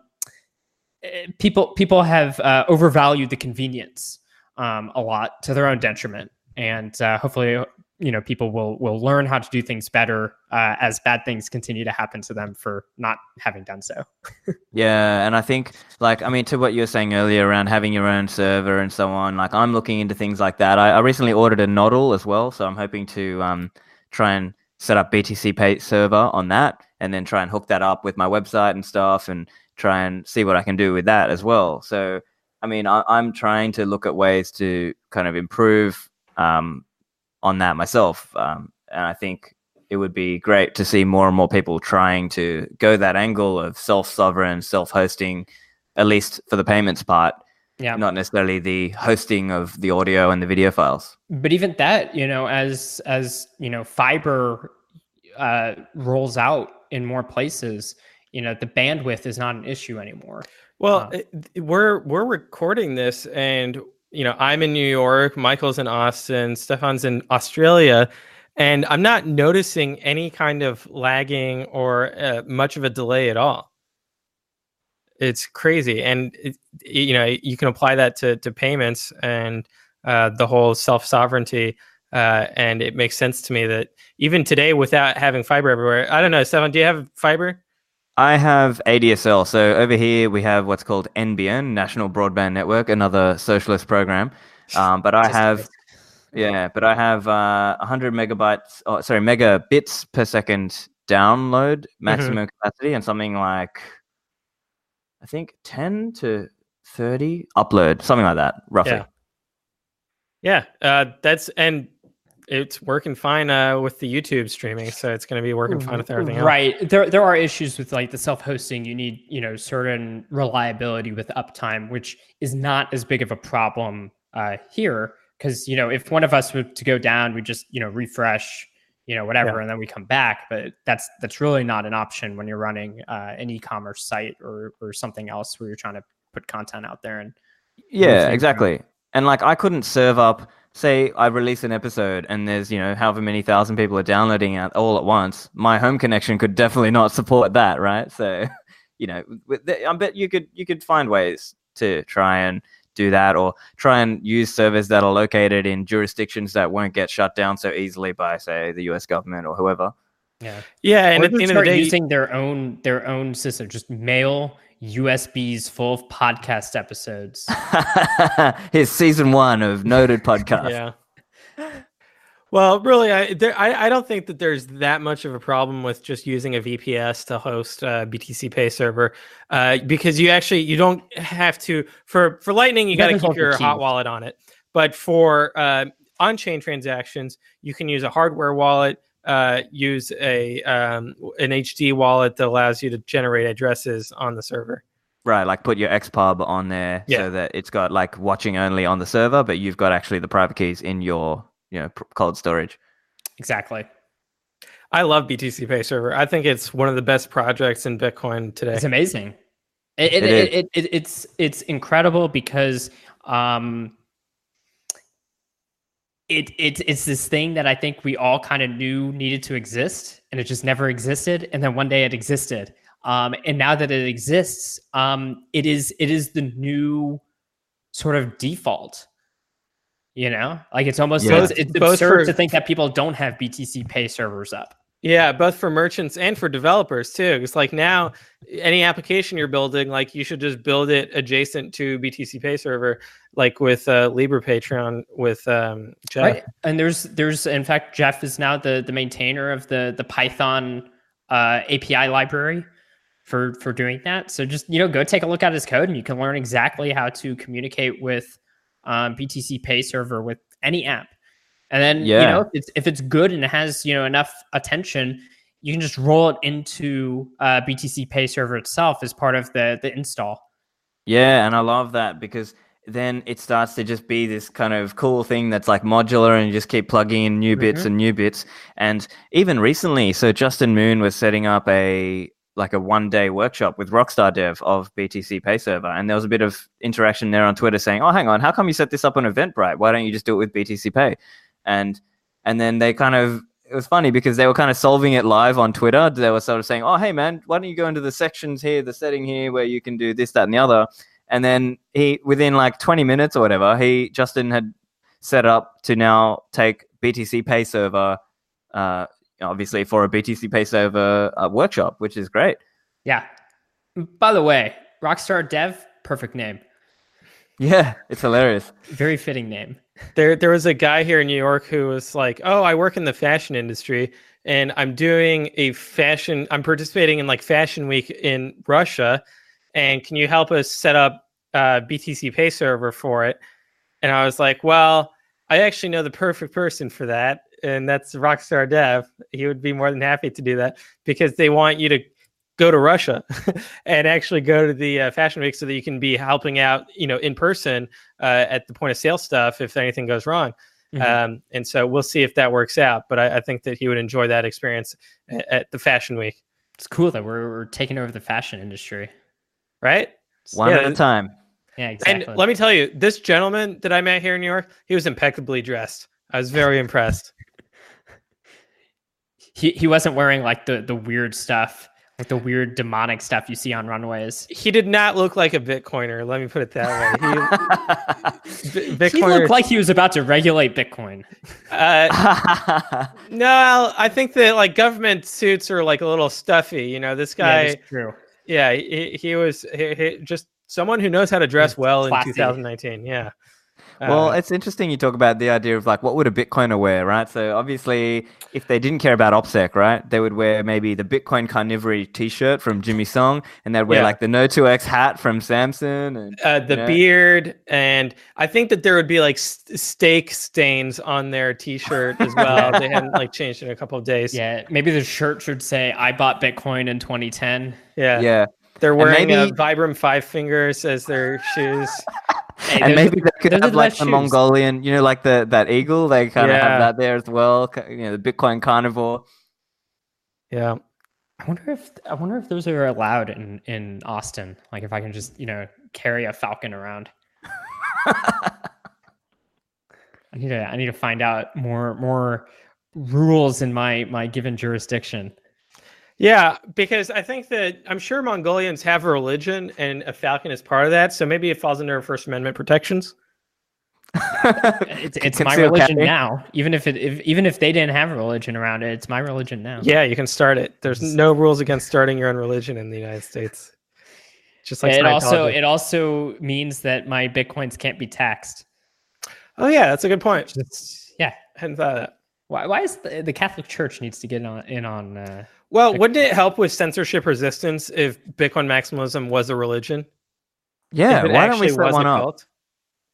eh, people people have uh, overvalued the convenience um, a lot to their own detriment and uh, hopefully you know people will will learn how to do things better uh, as bad things continue to happen to them for not having done so
Yeah, and I think like I mean to what you were saying earlier around having your own server and so on. Like I'm looking into things like that. I, I recently ordered a Nodl as well, so I'm hoping to um, try and set up BTC Pay server on that, and then try and hook that up with my website and stuff, and try and see what I can do with that as well. So I mean I, I'm trying to look at ways to kind of improve um, on that myself, um, and I think it would be great to see more and more people trying to go that angle of self-sovereign, self-hosting, at least for the payments part,
yeah.
not necessarily the hosting of the audio and the video files.
but even that you know as as you know fiber uh rolls out in more places you know the bandwidth is not an issue anymore.
Well,
Um,
it- we're we're recording this, and you know, I'm in New York, Michael's in Austin, Stephan's in Australia, and I'm not noticing any kind of lagging or uh, much of a delay at all. It's crazy, and it, you know, you can apply that to to payments and uh, the whole self sovereignty. Uh, and it makes sense to me that even today, without having fiber everywhere, I don't know, Stephan, do you have fiber?
I have ADSL. So over here we have what's called NBN, National Broadband Network, another socialist program. Um, but I have, yeah, but I have uh, 100 megabytes, oh, sorry, megabits per second download maximum capacity, and something like, I think 10 to 30 upload, something like that, roughly.
Yeah. Yeah, uh, that's and it's working fine uh, with the YouTube streaming, so it's going to be working fine with everything else.
right there there are issues with like the self-hosting you need you know certain reliability with uptime which is not as big of a problem uh here because you know if one of us were to go down we just you know refresh you know whatever
Yeah.
and then we come back but that's that's really not an option when you're running uh, an e-commerce site or or something else where you're trying to put content out there and
Yeah,
think,
exactly. And like I couldn't serve up say I release an episode and there's, you know, however many thousand people are downloading it all at once. My home connection could definitely not support that, right? So, you know, the, I bet you could you could find ways to try and do that or try and use servers that are located in jurisdictions that won't get shut down so easily by, say, the US government or whoever.
Yeah.
Yeah, and
Or
at the end of the
start
day,
using their own their own system, just mail USBs full of podcast episodes.
Here's season one of Noded Podcast.
yeah. Well, really, I, there, I I don't think that there's that much of a problem with just using a VPS to host a BTC Pay server, uh, because you actually you don't have to for for Lightning you got to keep
all
your hot wallet on it, but for uh, on-chain transactions you can use a hardware wallet, uh, use a um, an HD wallet that allows you to generate addresses on the server.
Right, like put your XPub on there
Yeah.
so that it's got like watching only on the server, but you've got actually the private keys in your you know cold storage.
exactly.
I love BTC Pay server. I think it's one of the best projects in Bitcoin today.
It's amazing. It, it,
It
it,
is.
it, it- it's it's incredible because um, it, it it's this thing that I think we all kind of knew needed to exist, and it just never existed. And then one day it existed, um, and now that it exists, um, it is it is the new sort of default. You know, like it's almost
Yeah.
it's, it's
Both
absurd
for-
to think that people don't have BTC Pay servers up.
Yeah, both for merchants and for developers too. It's like now any application you're building, like you should just build it adjacent to BTC Pay server, like with uh, Libre Patron with um, Jeff.
Right. And there's there's in fact Jeff is now the the maintainer of the the Python uh, API library for for doing that. So just you know go take a look at his code and you can learn exactly how to communicate with um, BTC Pay server with any app. And then you know if it's if it's good and it has you know enough attention, you can just roll it into uh, BTC Pay server itself as part of the the install.
Yeah, and I love that because then it starts to just be this kind of cool thing that's like modular and you just keep plugging in new bits
Mhm.
and new bits. And even recently, so Justin Moon was setting up a like a one day workshop with Rockstar Dev of BTC Pay Server. And there was a bit of interaction there on Twitter saying, Oh, hang on, how come you set this up on Eventbrite? Why don't you just do it with BTC Pay? And and then they kind of it was funny because they were kind of solving it live on Twitter. They were sort of saying, "Oh, hey man, why don't you go into the sections here, the setting here, where you can do this, that, and the other." And then he, within like 20 minutes or whatever, he Justin had set up to now take BTC Pay Server, uh, obviously for a BTC Pay Server uh, workshop, which is great.
Yeah. By the way, Rockstar Dev, perfect name,
Yeah, it's hilarious.
very fitting name.
There, there was a guy here in New York who was like, "Oh, I work in the fashion industry, and I'm doing a fashion. I'm participating in like Fashion Week in Russia, and can you help us set up uh, BTC Pay server for it?" And I was like, "Well, I actually know the perfect person for that, and that's Rockstar Dev. He would be more than happy to do that because they want you to go to Russia and actually go to the uh, Fashion Week so that you can be helping out, you know, in person." uh, at the point of sale stuff if anything goes wrong.
Mhm.
Um, and so we'll see if that works out. But I, I think that he would enjoy that experience at, at the Fashion Week,
It's cool that we're, we're taking over the fashion industry.
right?
One
Yeah,
at a time.
Yeah, exactly.
And let me tell you, this gentleman that I met here in New York, he was impeccably dressed. I was very impressed.
he he wasn't wearing like the the weird stuff, like the weird demonic stuff you see on runways.
He did not look like a Bitcoiner. Let me put it that way. He, B-
He looked like he was about to regulate Bitcoin.
uh, no, I think that like government suits are like a little stuffy. You know, this guy.
that's true.
Yeah, he, he was he, he, just someone who knows how to dress well in 2019. Yeah.
Well,
Uh,
it's interesting you talk about the idea of like what would a Bitcoiner wear, right? So obviously, if they didn't care about OPSEC, right, they would wear maybe the Bitcoin carnivory T-shirt from Jimmy Song, and they'd wear
Yeah.
like the No 2X hat from Samson, and
uh, the
yeah.
beard, and I think that there would be like st- steak stains on their T-shirt as well. they hadn't like changed in a couple of days.
Yeah, maybe the shirt should say "I bought Bitcoin in 2010."
yeah.
yeah,
They're wearing uh,
maybe-
Vibram Five Fingers as their shoes.
Hey,
and maybe they could have
the
like the
shoes.
Mongolian, you know, like the that eagle. They kind of
Yeah.
have that there as well. You know, the Bitcoin carnivore.
Yeah.
I wonder if I wonder if those are allowed in in Austin. Like if I can just you know carry a falcon around. I need to I need to find out more more rules in my my given jurisdiction.
Yeah, because I think that I'm sure Mongolians have a religion and a falcon is part of that. So maybe it falls under First Amendment protections.
it's it's my religion
carry.
now. Even if it if, even if they didn't have a religion around it, it's my religion now.
Yeah, you can start it. There's no rules against starting your own religion in the United States. Just like
it also it also means that my bitcoins can't be taxed.
oh yeah, that's a good point.
It's, yeah.
hadn't thought of that.
Why why is the, the Catholic Church needs to get on in on uh,
Well,
Like-
wouldn't it help with censorship resistance if Bitcoin maximalism was a religion?
Yeah,
If it
why don't we set one up?
cult?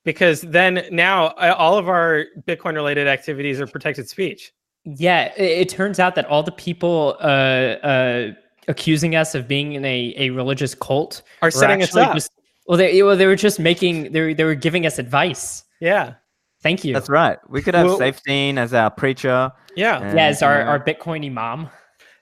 Because then now uh, all of our Bitcoin related activities are protected speech.
Yeah, it, it turns out that all the people uh, uh, accusing us of being in a, a religious cult
Are
were
setting us up.
Just, well, they well they were just making they were, they were giving us advice.
Yeah.
Thank you.
That's right. We could have
Well-
Saifedean as our preacher.
Yeah.
and,
yeah, as our,
you know,
our Bitcoin imam.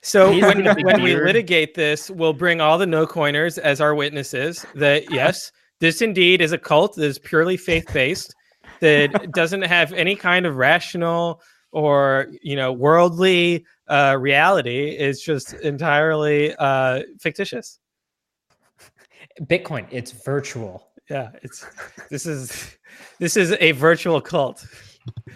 So when, when we litigate this, we'll bring all the no coiners as our witnesses that yes, this indeed is a cult that is purely faith based, that doesn't have any kind of rational or you know worldly uh, reality. It's just entirely uh, fictitious.
Bitcoin, it's virtual.
Yeah, it's this is this is a virtual cult.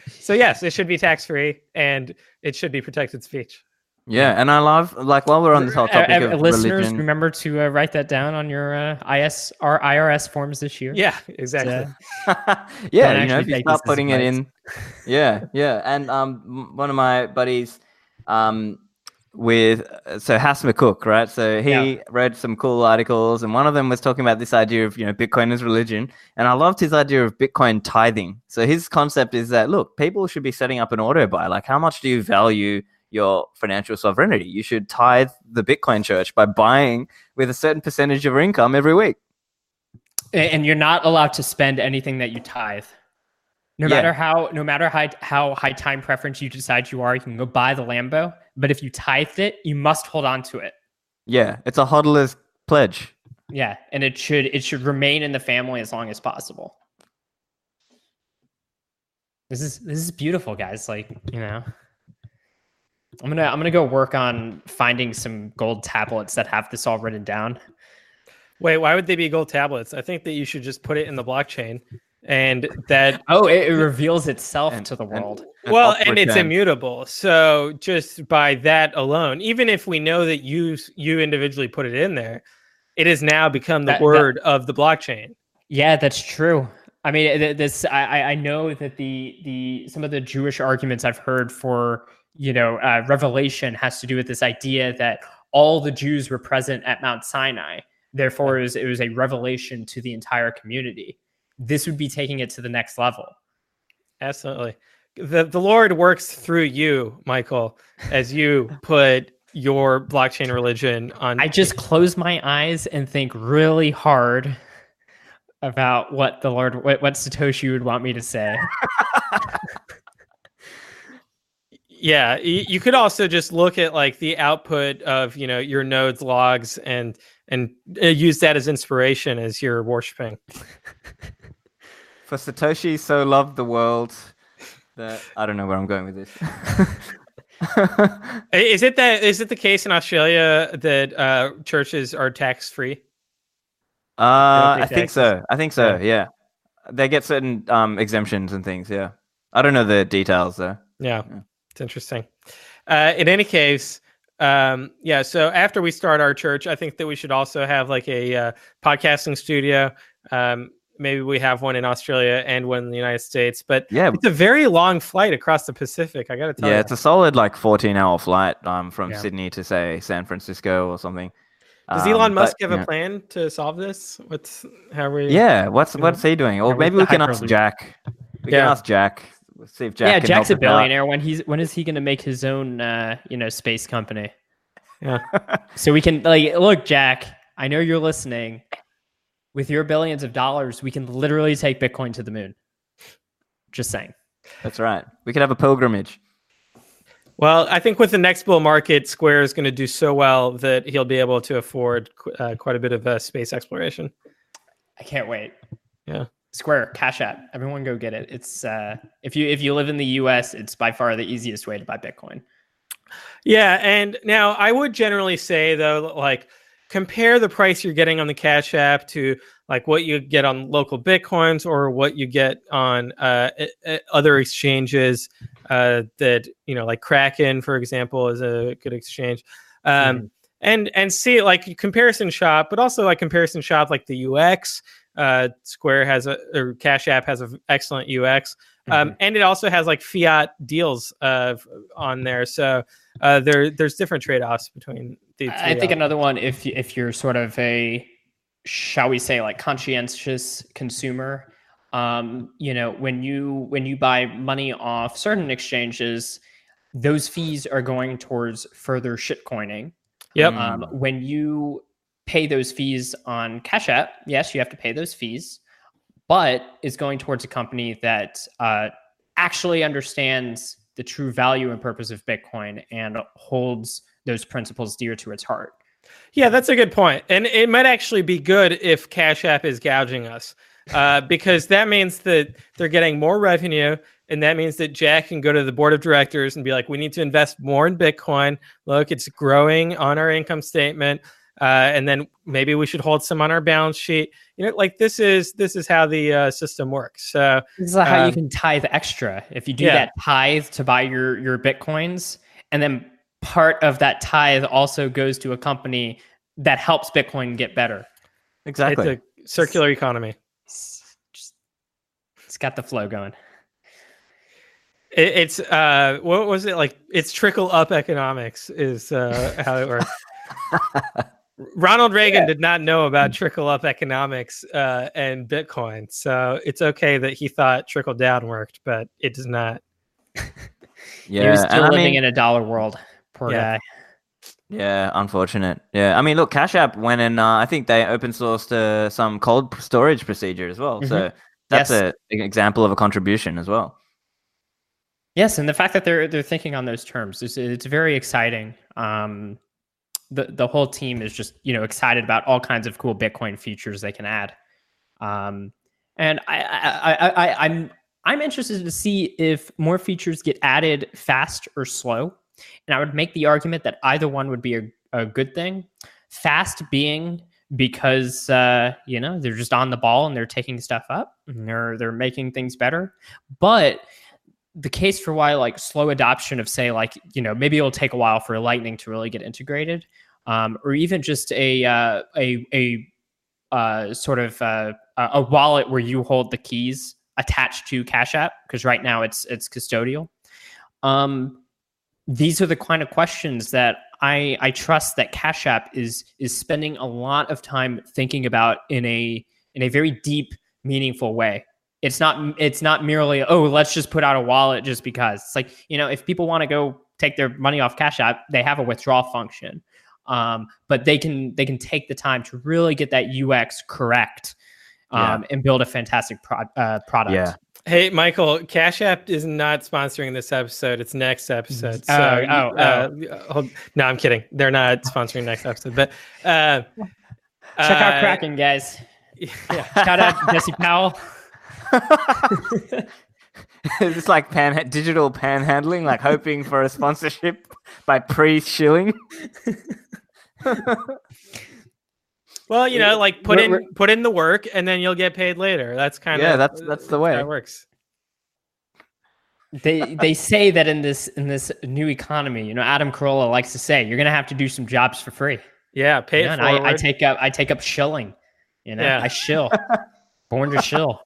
So yes, it should be tax free and it should be protected speech.
Yeah, and I love like while we're on this whole topic
uh,
of
listeners,
religion.
remember to uh, write that down on your uh, IS or IRS forms this year.
Yeah, exactly.
Uh,
yeah, you know, if you start putting it in, yeah, yeah. And um, one of my buddies, um, with uh, so Hass McCook, right? So he
Yeah.
read some cool articles, and one of them was talking about this idea of you know Bitcoin as religion, and I loved his idea of Bitcoin tithing. So his concept is that look, people should be setting up an auto buy. Like, how much do you value? Your financial sovereignty. You should tithe the Bitcoin church by buying with a certain percentage of your income every week.
And you're not allowed to spend anything that you tithe. No
Yeah.
matter how no matter how, how high time preference you decide you are, you can go buy the Lambo. But if you tithe it, you must hold on to it.
Yeah, it's a hodler's pledge.
Yeah, and it should it should remain in the family as long as possible. This is this is beautiful, guys. Like you know, I'm gonna I'm gonna go work on finding some gold tablets that have this all written down.
Wait, why would they be gold tablets? I think that you should just put it in the blockchain and that
Oh, it, it reveals itself
And-
to the
and-
world.
well, and it's
return.
immutable. So just by that alone, even if we know that you you individually put it in there, it has now become the
That- that-
word of the blockchain.
Yeah, that's true. I mean, this I I I know that the the some of the Jewish arguments I've heard for you know uh, revelation has to do with this idea that all the Jews were present at Mount Sinai. Therefore, it was, it was a revelation to the entire community. This would be taking it to the next level.
Absolutely. The the Lord works through you, Michael, as you put your blockchain religion on
I just close my eyes and think really hard about what the Lord, what, what Satoshi would want me to say.
Yeah, you could also just look at like the output of you know your nodes logs and and uh, use that as inspiration as you're worshiping.
For Satoshi so loved the world that I don't know where I'm going with this.
Is it that is it the case in Australia that uh, churches are tax free?
uh, I think so. I think so. Yeah. They get certain um, exemptions and things. Yeah. I don't know the details though.
Yeah,
Yeah.
It's interesting. Uh, in any case, um, yeah. So after we start our church, I think that we should also have like a uh, podcasting studio. Um, maybe we have one in Australia and one in the United States. But
Yeah.
it's a very long flight across the Pacific. I got to tell
Yeah,
you.
Yeah, it's a solid like 14 hour flight um, from
Yeah.
Sydney to say San Francisco or something.
Does
Um,
Elon Musk
but,
have a
know-
plan to solve this? What's how are we?
Yeah, what's what's he doing? Or maybe we can ask Jack. We
Yeah.
can ask Jack. Let's see if Jack
yeah,
can
Jack's a
help us out.
billionaire. When he's when is he going to make his own uh, you know space company?
Yeah.
So we can like look, Jack. I know you're listening. With your billions of dollars, we can literally take Bitcoin to the moon. Just saying.
That's right. We could have a pilgrimage.
Well, I think with the next bull market, Square is going to do so well that he'll be able to afford qu- uh, quite a bit of uh, space exploration.
I can't wait.
Yeah.
Square, Cash App. Everyone go get it. It's uh if you if you live in the US, it's by far the easiest way to buy Bitcoin.
Yeah, and now I would generally say though, like compare the price you're getting on the Cash App to like what you get on local bitcoins or what you get on uh, other exchanges uh, that you know, like Kraken, for example, is a good exchange. Um, mm. And and see like comparison shop, but also like comparison shop like the UX. Uh, Square has a or Cash App has an excellent UX. Um, mm-hmm. and it also has like fiat deals uh, on there. So uh, there there's different trade offs between the.
I think another one, if if you're sort of a, shall we say, like conscientious consumer, um, you know, when you when you buy money off certain exchanges, those fees are going towards further shitcoining.
Yep.
Um, when you pay those fees on Cash App, yes, you have to pay those fees but is going towards a company that uh, actually understands the true value and purpose of Bitcoin and holds those principles dear to its heart.
Yeah, that's a good point. And it might actually be good if Cash App is gouging us uh, because that means that they're getting more revenue. And that means that Jack can go to the board of directors and be like, we need to invest more in Bitcoin. Look, it's growing on our income statement uh, and then maybe we should hold some on our balance sheet. You know, like this is this is how the uh, system works. So
this is how um, you can tithe extra. If you do yeah. that tithe to buy your your bitcoins, and then part of that tithe also goes to a company that helps Bitcoin get better.
Exactly,
it's a circular economy.
It's, just, it's got the flow going.
It's uh, what was it like? It's trickle up economics is uh, how it works. Ronald Reagan yeah. did not know about trickle up economics uh, and Bitcoin, so it's okay that he thought trickle down worked, but it does not.
yeah, he was still living mean, in a dollar world. Poor yeah. guy.
Yeah, unfortunate. Yeah, I mean, look, Cash App went and uh, I think they open sourced uh, some cold storage procedure as well. Mm-hmm. So that's yes. a, an example of a contribution as well.
Yes, and the fact that they're they're thinking on those terms is it's very exciting. Um, the the whole team is just you know excited about all kinds of cool Bitcoin features they can add. Um, and I, I, I, I I'm I'm interested to see if more features get added fast or slow. And I would make the argument that either one would be a, a good thing. Fast being because uh, you know they're just on the ball and they're taking stuff up and they're they're making things better. But the case for why like slow adoption of say like you know maybe it'll take a while for lightning to really get integrated um, or even just a uh, a a uh, sort of uh, a wallet where you hold the keys attached to cash app because right now it's it's custodial. Um, these are the kind of questions that I, I trust that Cash App is is spending a lot of time thinking about in a in a very deep, meaningful way it's not it's not merely oh let's just put out a wallet just because it's like you know if people want to go take their money off cash app they have a withdrawal function um, but they can they can take the time to really get that ux correct um, yeah. and build a fantastic pro- uh, product
yeah
Hey, Michael, Cash App is not sponsoring this episode. It's next episode. So,
oh, oh, uh,
oh. no, I'm kidding. They're not sponsoring next episode. But uh,
check out uh, Kraken, guys. Yeah. Shout out Jesse Powell.
it's like pan digital panhandling, like hoping for a sponsorship by pre-shilling.
well, you know, like put in put in the work, and then you'll get paid later. That's kind
of
yeah.
That's uh, that's the way
it works.
They they say that in this in this new economy, you know, Adam Carolla likes to say, you're gonna have to do some jobs for free.
Yeah, pay
you know, I, I, take up I take up shilling. You know, yeah. I shill. Born to shill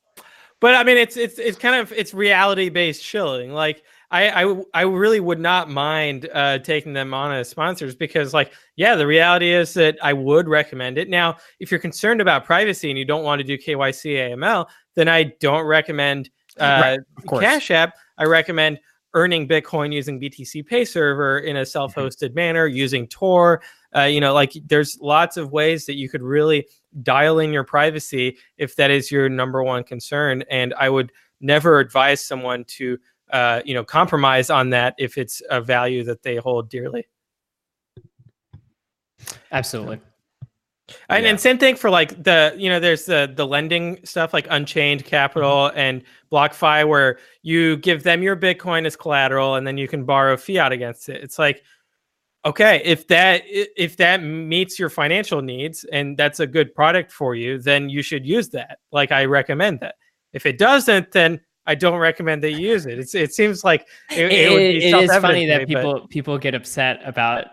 but I mean, it's it's it's kind of it's reality based shilling. Like I, I I really would not mind uh, taking them on as sponsors because, like, yeah, the reality is that I would recommend it. Now, if you're concerned about privacy and you don't want to do KYC AML, then I don't recommend uh, right, Cash App. I recommend earning Bitcoin using BTC Pay Server in a mm-hmm. self-hosted mm-hmm. manner using Tor. Uh, you know, like there's lots of ways that you could really dial in your privacy if that is your number one concern. And I would never advise someone to, uh, you know, compromise on that if it's a value that they hold dearly.
Absolutely.
And, yeah. and same thing for like the you know there's the the lending stuff like Unchained Capital mm-hmm. and BlockFi where you give them your Bitcoin as collateral and then you can borrow fiat against it. It's like okay if that if that meets your financial needs and that's a good product for you then you should use that. Like i recommend that. If it doesn't then i don't recommend that you use it. It's, it seems like it, it, would be
it is funny that
me, but
people people get upset about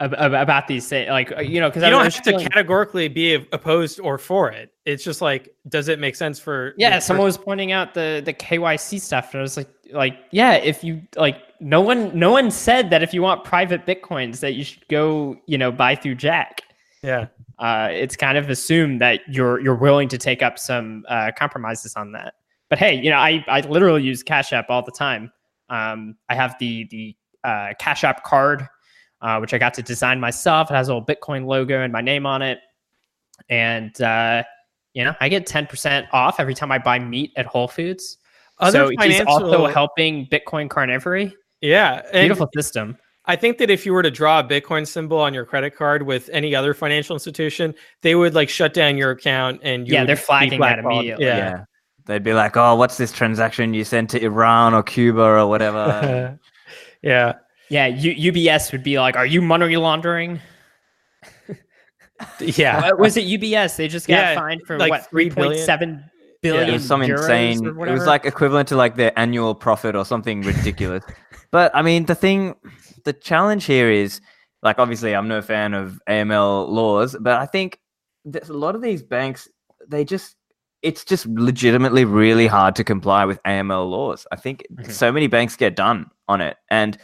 ab- ab- about these things like uh, you know because
you don't have to categorically be opposed or for it. It's just like does it make sense for
yeah someone
person-
was pointing out the the kyc stuff and i was like like yeah if you like no one no one said that if you want private bitcoins that you should go you know buy through jack
yeah
uh, it's kind of assumed that you're you're willing to take up some uh, compromises on that. But hey, you know, I I literally use Cash App all the time. Um, I have the the uh, Cash App card, uh, which I got to design myself. It has a little Bitcoin logo and my name on it, and uh, you know, I get ten percent off every time I buy meat at Whole Foods.
Other
so he's also helping Bitcoin carnivory.
Yeah and-
Beautiful system.
I think that if you were to draw a Bitcoin symbol on your credit card with any other financial institution, they would like shut down your account and you
Yeah,
would
they're flagging that immediately.
Yeah.
They'd be like, "Oh, what's this transaction you sent to Iran or Cuba or whatever?"
Yeah.
Yeah, U- UBS would be like, "Are you money laundering?"
Yeah.
Uh, was it UBS? They just got
Yeah,
fined for
like
what
three
three point seven billion.
it was some insane. It was like equivalent to like their annual profit or something ridiculous. But I mean, the thing, the challenge here is like obviously I'm no fan of AML laws, but I think a lot of these banks they just it's just legitimately really hard to comply with AML laws. I think
Mhm.
so many banks get done on it, and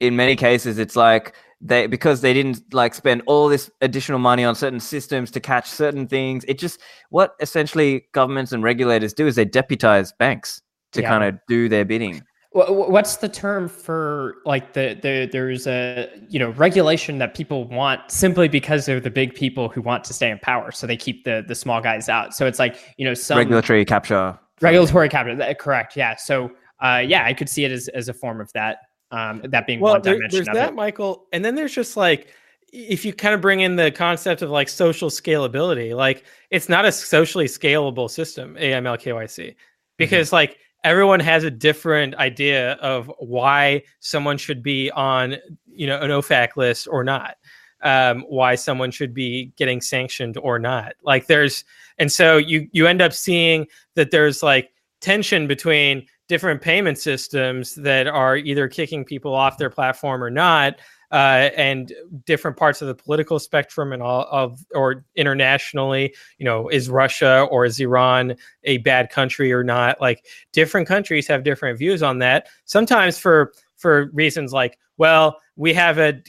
in many cases it's like they because they didn't like spend all this additional money on certain systems to catch certain things it just what essentially governments and regulators do is they deputize banks to
Yeah.
kind of do their bidding
What's the term for like the, the there's a you know regulation that people want simply because they're the big people who want to stay in power, so they keep the the small guys out. So it's like you know some
regulatory capture
regulatory capture that- Correct. Yeah. So uh, yeah, I could see it as, as a form of that. Um, that being
Well,
one
there-
dimension
there's
of
that,
it.
Michael, and then there's just like if you kind of bring in the concept of like social scalability, like it's not a socially scalable system, AML KYC, because like everyone has a different idea of why someone should be on, you know, an OFAC list or not, um, why someone should be getting sanctioned or not. Like there's, and so you you end up seeing that there's like tension between different payment systems that are either kicking people off their platform or not uh, and different parts of the political spectrum and all of or internationally you know is russia or is iran a bad country or not? Like different countries have different views on that. Sometimes for for reasons like well we have a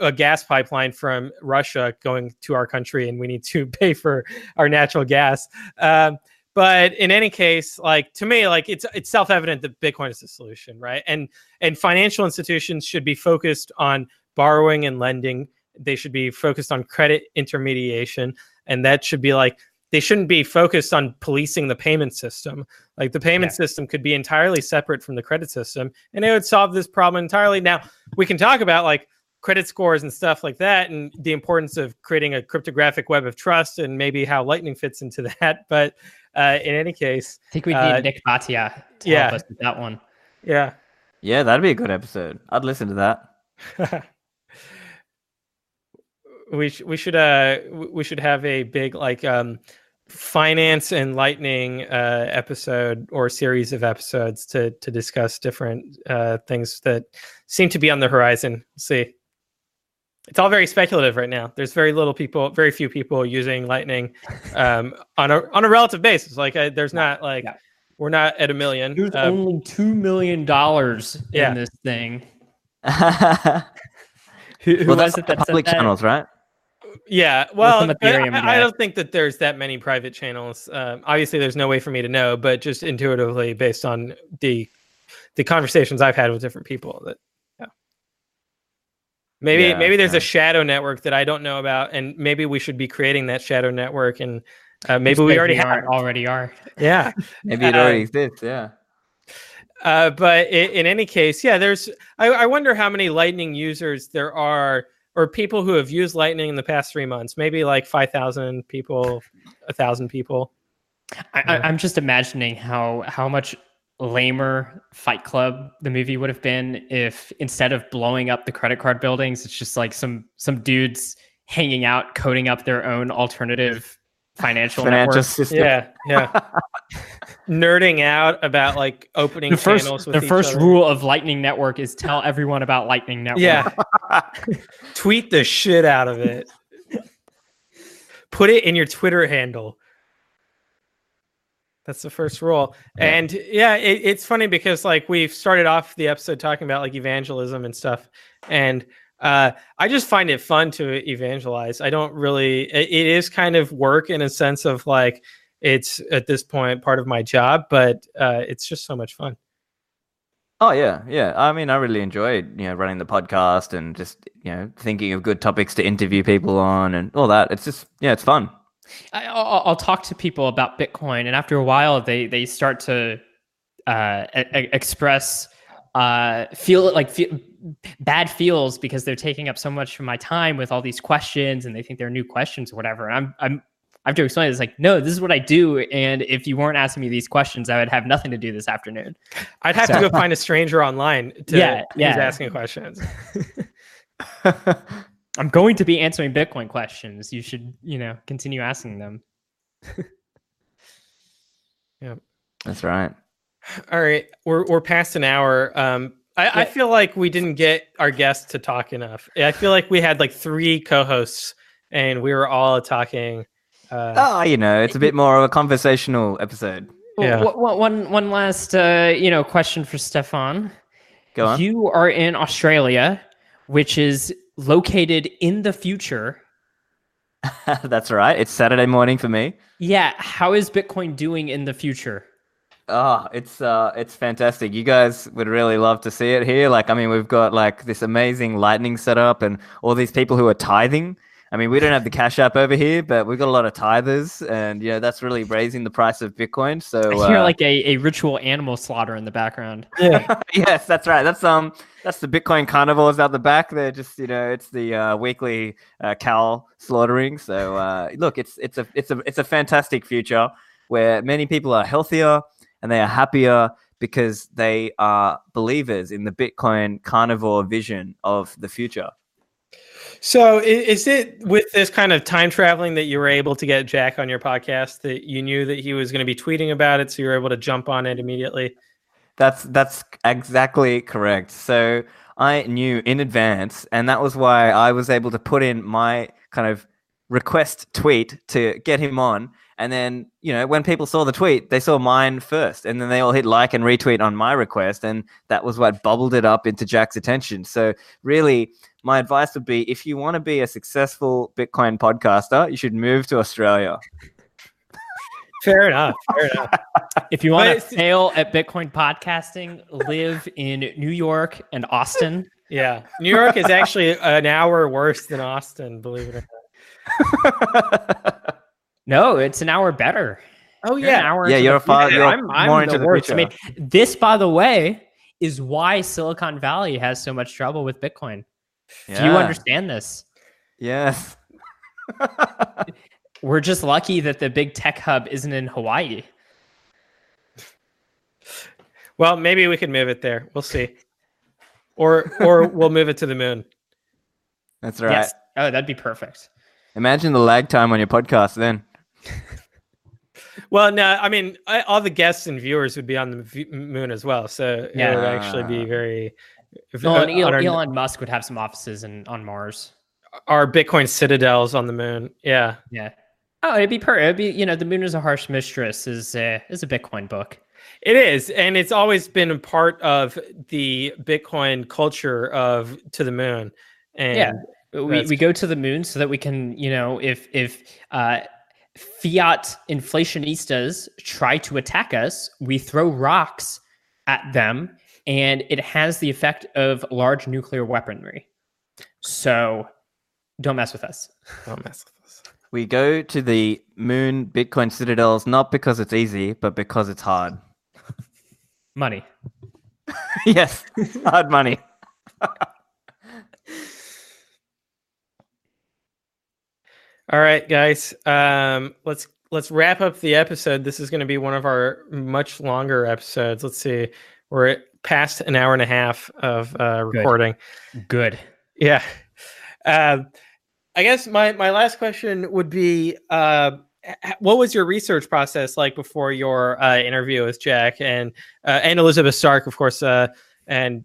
a gas pipeline from russia going to our country and we need to pay for our natural gas. Um, but in any case like to me like it's it's self-evident that bitcoin is the solution right? And and financial institutions should be focused on borrowing and lending. They should be focused on credit intermediation. And that should be like they shouldn't be focused on policing the payment system. Like the payment
Yeah.
system could be entirely separate from the credit system and it would solve this problem entirely. Now we can talk about like credit scores and stuff like that and the importance of creating a cryptographic web of trust and maybe how lightning fits into that but uh, in any case
I think we need
uh,
Nik Bhatia to
yeah.
help us with that one.
yeah.
Yeah that'd be a good episode. I'd listen to that.
We sh- we should uh we should have a big like um finance and lightning uh episode or series of episodes to to discuss different uh things that seem to be on the horizon. We'll see it's all very speculative right now there's very little people very few people using lightning um on a on a relative basis like I, there's not like
yeah.
we're not at a million
There's
Um,
only two million dollars
Yeah.
in this thing.
well
Who, who
that's
was it
the
that said
public
that?
channels right
Yeah, well,
some
but
Ethereum
I, I don't think that there's that many private channels. Um, obviously, there's no way for me to know, but just intuitively, based on the the conversations I've had with different people, that yeah, maybe
Yeah,
maybe there's
yeah.
a shadow network that I don't know about, and maybe we should be creating that shadow network, and uh, maybe we
they
already have.
are- already are.
Yeah,
maybe it
Uh,
already exists yeah
uh, but in, in any case, yeah, there's. I, I wonder how many Lightning users there are, or people who have used Lightning in the past three months. Maybe like five thousand people, a thousand people.
I, I, I'm just imagining how how much lamer Fight Club the movie would have been if instead of blowing up the credit card buildings, it's just like some some dudes hanging out coding up their own alternative financial
Financial
network.
system.
Yeah, yeah. Nerding out about like opening
The first
channels with
the
each
first
other.
rule of Lightning Network is tell everyone about Lightning Network.
Yeah. Tweet the shit out of it. Put it in your Twitter handle. That's the first rule. And yeah, it, it's funny because like we've started off the episode talking about like evangelism and stuff. And uh, I just find it fun to evangelize. I don't really, it, it is kind of work in a sense of like, it's at this point part of my job, but uh, it's just so much fun.
Oh yeah, yeah. I mean, I really enjoyed you know running the podcast and just you know thinking of good topics to interview people on and all that. It's just yeah, it's fun.
I, I'll, I'll talk to people about Bitcoin, and after a while, they they start to uh, e- express uh, feel like feel, bad feels because they're taking up so much of my time with all these questions, and they think they're new questions or whatever. And I'm I'm I have to explain. It's like no, this is what I do, and if you weren't asking me these questions, I would have nothing to do this afternoon.
I'd have to go find a stranger online to
Yeah,
who's
yeah.
asking questions.
I'm going to be answering Bitcoin questions. You should you know continue asking them. Yep.
That's right.
All right, we're we're past an hour. Um, I, I feel like we didn't get our guests to talk enough. I feel like we had like three co-hosts, and we were all talking. Uh,
Oh, you know, it's a bit more of a conversational episode.
Yeah.
Well, one- one one last uh, you know question for Stephan.
Go on.
You are in Australia, which is located in the future.
That's right. It's Saturday morning for me.
Yeah, how is Bitcoin doing in the future?
Oh, it's uh it's fantastic. You guys would really love to see it here. Like, I mean, we've got like this amazing lightning setup and all these people who are tithing. I mean, we don't have the cash app over here, but we've got a lot of tithers, and you know that's really raising the price of Bitcoin. So
I hear
uh,
like a, a ritual animal slaughter in the background.
yeah.
yes, that's right. That's um, that's the Bitcoin carnivores out the back. They're just you know, it's the uh, weekly uh, cow slaughtering. So uh, look, it's it's a it's a it's a fantastic future where many people are healthier and they are happier because they are believers in the Bitcoin carnivore vision of the future.
So is it with this kind of time traveling that you were able to get Jack on your podcast that you knew that he was going to be tweeting about it, so you were able to jump on it immediately?
That's that's exactly correct. So I knew in advance, and that was why I was able to put in my kind of request tweet to get him on. And then, you know, when people saw the tweet, they saw mine first, and then they all hit like and retweet on my request, and that was what bubbled it up into Jack's attention. So really, my advice would be if you want to be a successful Bitcoin podcaster, you should move to Australia.
Fair enough. Fair enough.
If you want to
it's-
fail at Bitcoin podcasting, live in New York and Austin.
Yeah, New York is actually an hour worse than Austin. Believe it or not.
No, it's an hour better.
Oh
You're an hour
yeah, you're a far, you're
I'm, I'm
more into the
worst.
future.
I mean, this, by the way, is why Silicon Valley has so much trouble with Bitcoin. Do you understand this?
Yes.
We're just lucky that the big tech hub isn't in Hawaii.
Well, maybe we could move it there. We'll see, or or we'll move it to the moon.
That's right.
Yes. Oh, that'd be perfect.
Imagine the lag time on your podcast then.
Well, no, I mean, I, all the guests and viewers would be on the v- moon as well, so
Yeah.
it would actually be ah. very. If-
Well, and
uh, on
Elon, Elon Musk would have some offices in, on Mars.
our Bitcoin citadels on the moon. Yeah,
Yeah. Oh, it'd be per. It'd be you know, the moon is a harsh mistress is a is a Bitcoin book.
it is, and it's always been a part of the Bitcoin culture of to the moon. And
Yeah. We, we go to the moon so that we can you know if if uh, fiat inflationistas try to attack us, we throw rocks at them, and it has the effect of large nuclear weaponry. So, don't mess with us.
don't mess with us.
We go to the moon Bitcoin citadels not because it's easy, but because it's hard.
Money.
yes, hard money.
All right, guys. Um, let's let's wrap up the episode. This is going to be one of our much longer episodes. Let's see, we're at past an hour and a half of uh, recording.
Good.
Yeah. Uh, I guess my my last question would be, uh, what was your research process like before your uh, interview with Jack and uh, and Elizabeth Stark, of course, uh, and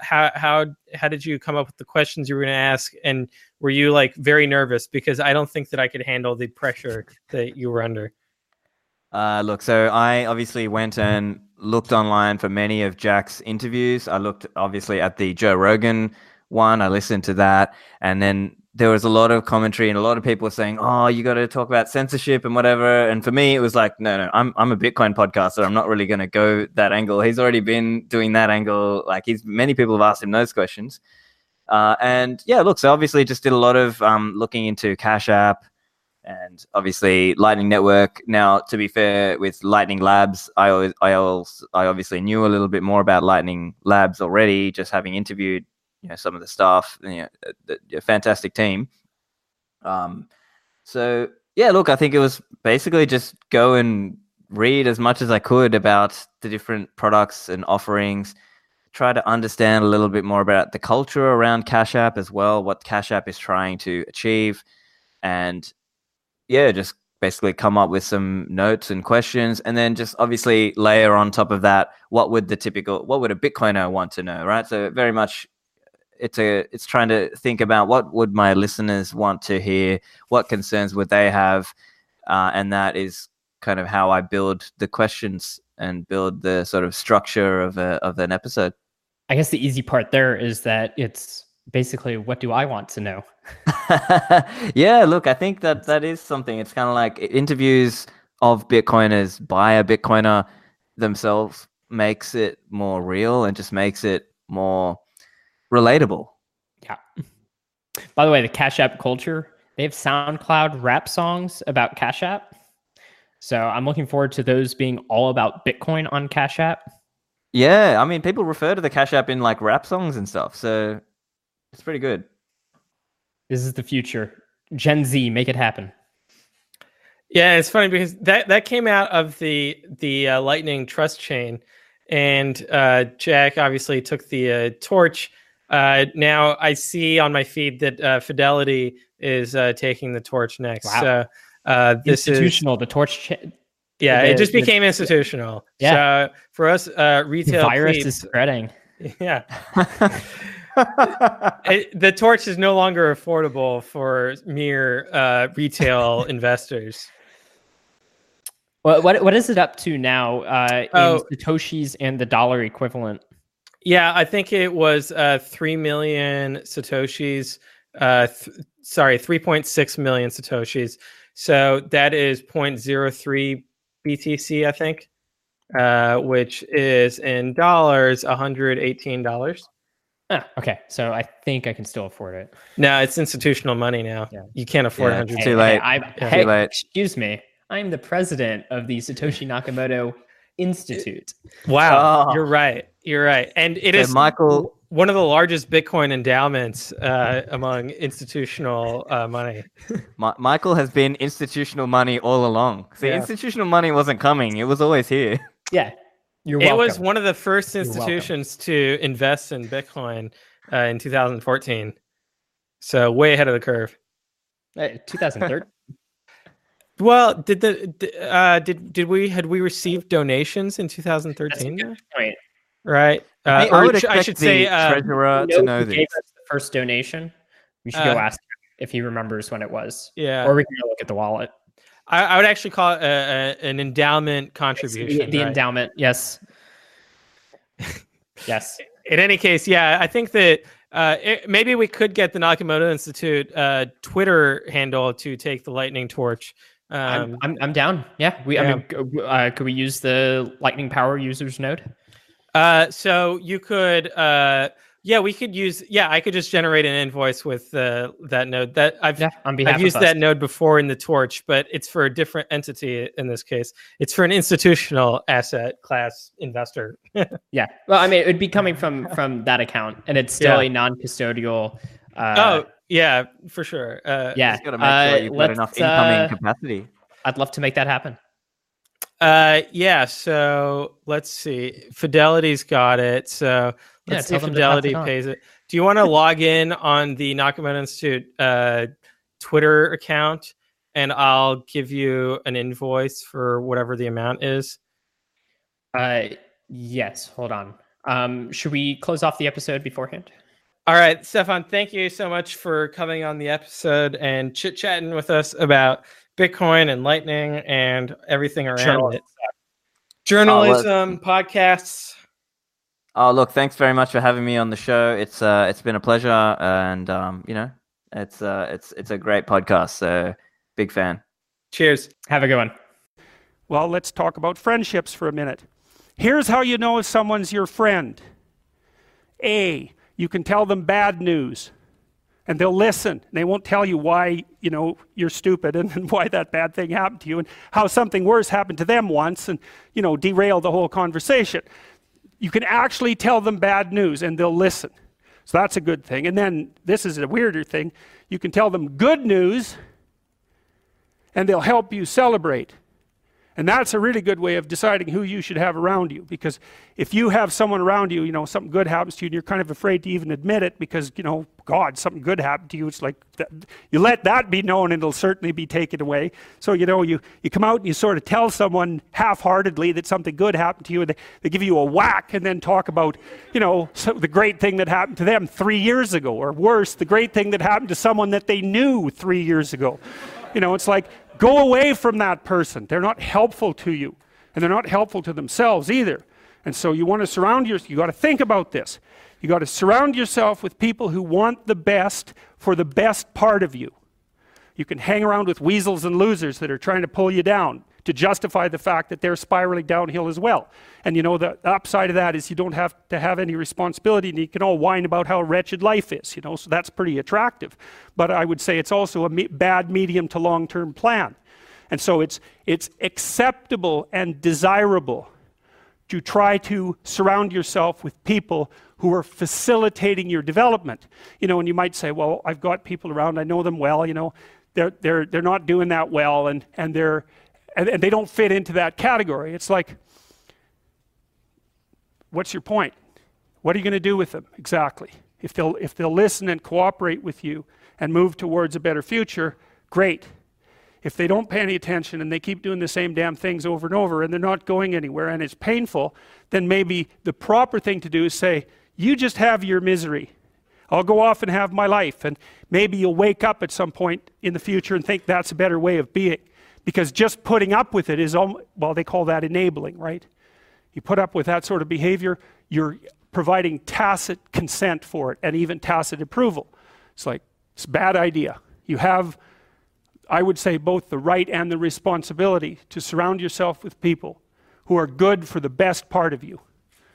how how how did you come up with the questions you were going to ask and were you like very nervous because i don't think that i could handle the pressure that you were under
Uh, look, so I obviously went and looked online for many of Jack's interviews. I looked obviously at the Joe Rogan one. I listened to that, and then there was a lot of commentary and a lot of people saying, "Oh, you got to talk about censorship and whatever." And for me, it was like, "No, no, I'm I'm a Bitcoin podcaster. I'm not really going to go that angle. He's already been doing that angle. Like he's many people have asked him those questions." Uh, and yeah, look, so obviously just did a lot of um, looking into Cash App and obviously Lightning Network. Now, to be fair, with Lightning Labs, I always, I also, I obviously knew a little bit more about Lightning Labs already, just having interviewed you know some of the staff. You know, the, the fantastic team. Um, so yeah, look, I think it was basically just go and read as much as I could about the different products and offerings. Try to understand a little bit more about the culture around Cash App as well, what Cash App is trying to achieve, and yeah, just basically come up with some notes and questions, and then just obviously layer on top of that what would the typical, what would a Bitcoiner want to know, right? So very much it's a it's trying to think about what would my listeners want to hear what concerns would they have uh, and that is kind of how i build the questions and build the sort of structure of a of an episode
I guess the easy part there is that it's basically what do I want to know?
yeah look i think that that is something it's kind of like interviews of bitcoiners by a bitcoiner themselves makes it more real and just makes it more relatable
Yeah. By the way, the Cash App culture, they have SoundCloud rap songs about Cash App. So I'm looking forward to those being all about Bitcoin on Cash App.
Yeah, I mean, people refer to the Cash App in like rap songs and stuff, so it's pretty good.
This is the future. Gen Z, make it happen.
yeah it's funny because that that came out of the the uh, lightning trust chain and uh, jack obviously took the uh, torch uh, now i see on my feed that uh, fidelity is uh, taking the torch next
Wow.
so uh, this is
Institutional, the torch. Ch-
Yeah,
The-
it just
the-
became institutional.
Yeah.
So for us, uh,
the
retail
virus
plebes-
is spreading.
yeah, it, the torch is no longer affordable for mere uh, retail investors.
What, what what is it up to now uh, in
Oh.
satoshis and the dollar equivalent?
Yeah, I think it was uh, three million satoshis. Uh, th- sorry, three point six million satoshis. So that is 0.03 BTC, I think, uh, which is in dollars, one hundred eighteen dollars.
Ah, okay, so I think I can still afford it.
No, it's institutional money now.
Yeah.
You can't afford
Yeah,
100.
Too late.
I,
Yeah.
hey,
Too late.
excuse me. I'm the president of the Satoshi Nakamoto Institute.
Wow,
Oh.
you're right. You're right, and it
So
is
Michael-
one of the largest Bitcoin endowments uh, among institutional uh, money.
Mi- Michael has been institutional money all along. See,
Yeah.
institutional money wasn't coming; it was always here.
Yeah, you're
It was one of the first institutions to invest in Bitcoin uh, in 2014. So way ahead of the curve.
Uh, 2013.
Well, did the uh, did did we had we received donations in
That's a
2013?
good point.
Right. Uh,
I, I would
sh- I should
the
say uh,
treasurer
You
to
know
know
gave
this.
us the first donation? We should go
Uh,
ask him if he remembers when it was,
yeah.
or we can go look at the wallet.
I, I would actually call it a, a, an endowment
The,
contribution.
the
right?
endowment, yes, yes.
in any case, yeah, I think that uh, it, maybe we could get the Nakamoto Institute uh, Twitter handle to take the lightning torch.
I'm,
Um,
I'm, I'm down. Yeah, we.
yeah.
I mean, uh, could we use the Lightning Power users node?
uh, so you could, uh, yeah, we could use, yeah, I could just generate an invoice with uh, that node. That I've
Yeah, on behalf
I've used
us.
that node before in the torch, but it's for a different entity in this case. It's for an institutional asset class investor.
Yeah. Well, I mean, it would be coming from from that account, and it's still
Yeah.
a non-custodial. Uh,
oh, yeah, for sure. Uh,
yeah.
Just got to make
uh,
you've got
let's,
enough incoming
uh,
capacity.
I'd love to make that happen.
Uh, yeah. So let's see. Fidelity's got it. So
Yeah,
let's
tell
see if
them to pass
Fidelity
it
pays it. Do you want to log in on the Nakamoto Institute uh, Twitter account, and I'll give you an invoice for whatever the amount is?
Uh, yes. Hold on. Um, should we close off the episode beforehand?
All right, Stephan, thank you so much for coming on the episode and chit chatting with us about Bitcoin and Lightning and everything around
Journalism.
it. Journalism, podcasts.
Oh, look, thanks very much for having me on the show. It's uh, it's been a pleasure, and um, you know, it's uh, it's it's a great podcast. So, big fan.
Cheers.
Have a good one.
Well, let's talk about friendships for a minute. Here's how you know if someone's your friend. A, you can tell them bad news and they'll listen. They won't tell you why, you know, you're stupid and, and why that bad thing happened to you and how something worse happened to them once and, you know, derail the whole conversation. You can actually tell them bad news and they'll listen. So that's a good thing. And then this is a weirder thing. You can tell them good news and they'll help you celebrate. And that's a really good way of deciding who you should have around you. Because if you have someone around you, you know, something good happens to you and you're kind of afraid to even admit it because, you know, God, something good happened to you. It's like, that, you let that be known and it'll certainly be taken away. So, you know, you, you come out and you sort of tell someone half heartedly that something good happened to you and they, they give you a whack and then talk about, you know, so the great thing that happened to them three years ago. Or worse, the great thing that happened to someone that they knew three years ago. You know, it's like, Go away from that person. They're not helpful to you, and they're not helpful to themselves either. And so you want to surround yourself, you got to think about this. You got to surround yourself with people who want the best for the best part of you. You can hang around with weasels and losers that are trying to pull you down to justify the fact that they're spiraling downhill as well. And you know, the upside of that is you don't have to have any responsibility and you can all whine about how wretched life is, you know, so that's pretty attractive. But I would say it's also a me- bad medium to long term plan. And so it's, it's acceptable and desirable to try to surround yourself with people who are facilitating your development. You know, and you might say, well, I've got people around, I know them well, you know, they're, they're, they're not doing that well and, and, they're, and, and they don't fit into that category. It's like, what's your point? What are you going to do with them exactly? If they'll, if they'll listen and cooperate with you and move towards a better future, great. If they don't pay any attention and they keep doing the same damn things over and over and they're not going anywhere and it's painful, then maybe the proper thing to do is say, You just have your misery. I'll go off and have my life. And maybe you'll wake up at some point in the future and think that's a better way of being. Because just putting up with it is, well, they call that enabling, right? You put up with that sort of behavior, you're providing tacit consent for it and even tacit approval. It's like, it's a bad idea. You have, I would say, both the right and the responsibility to surround yourself with people who are good for the best part of you.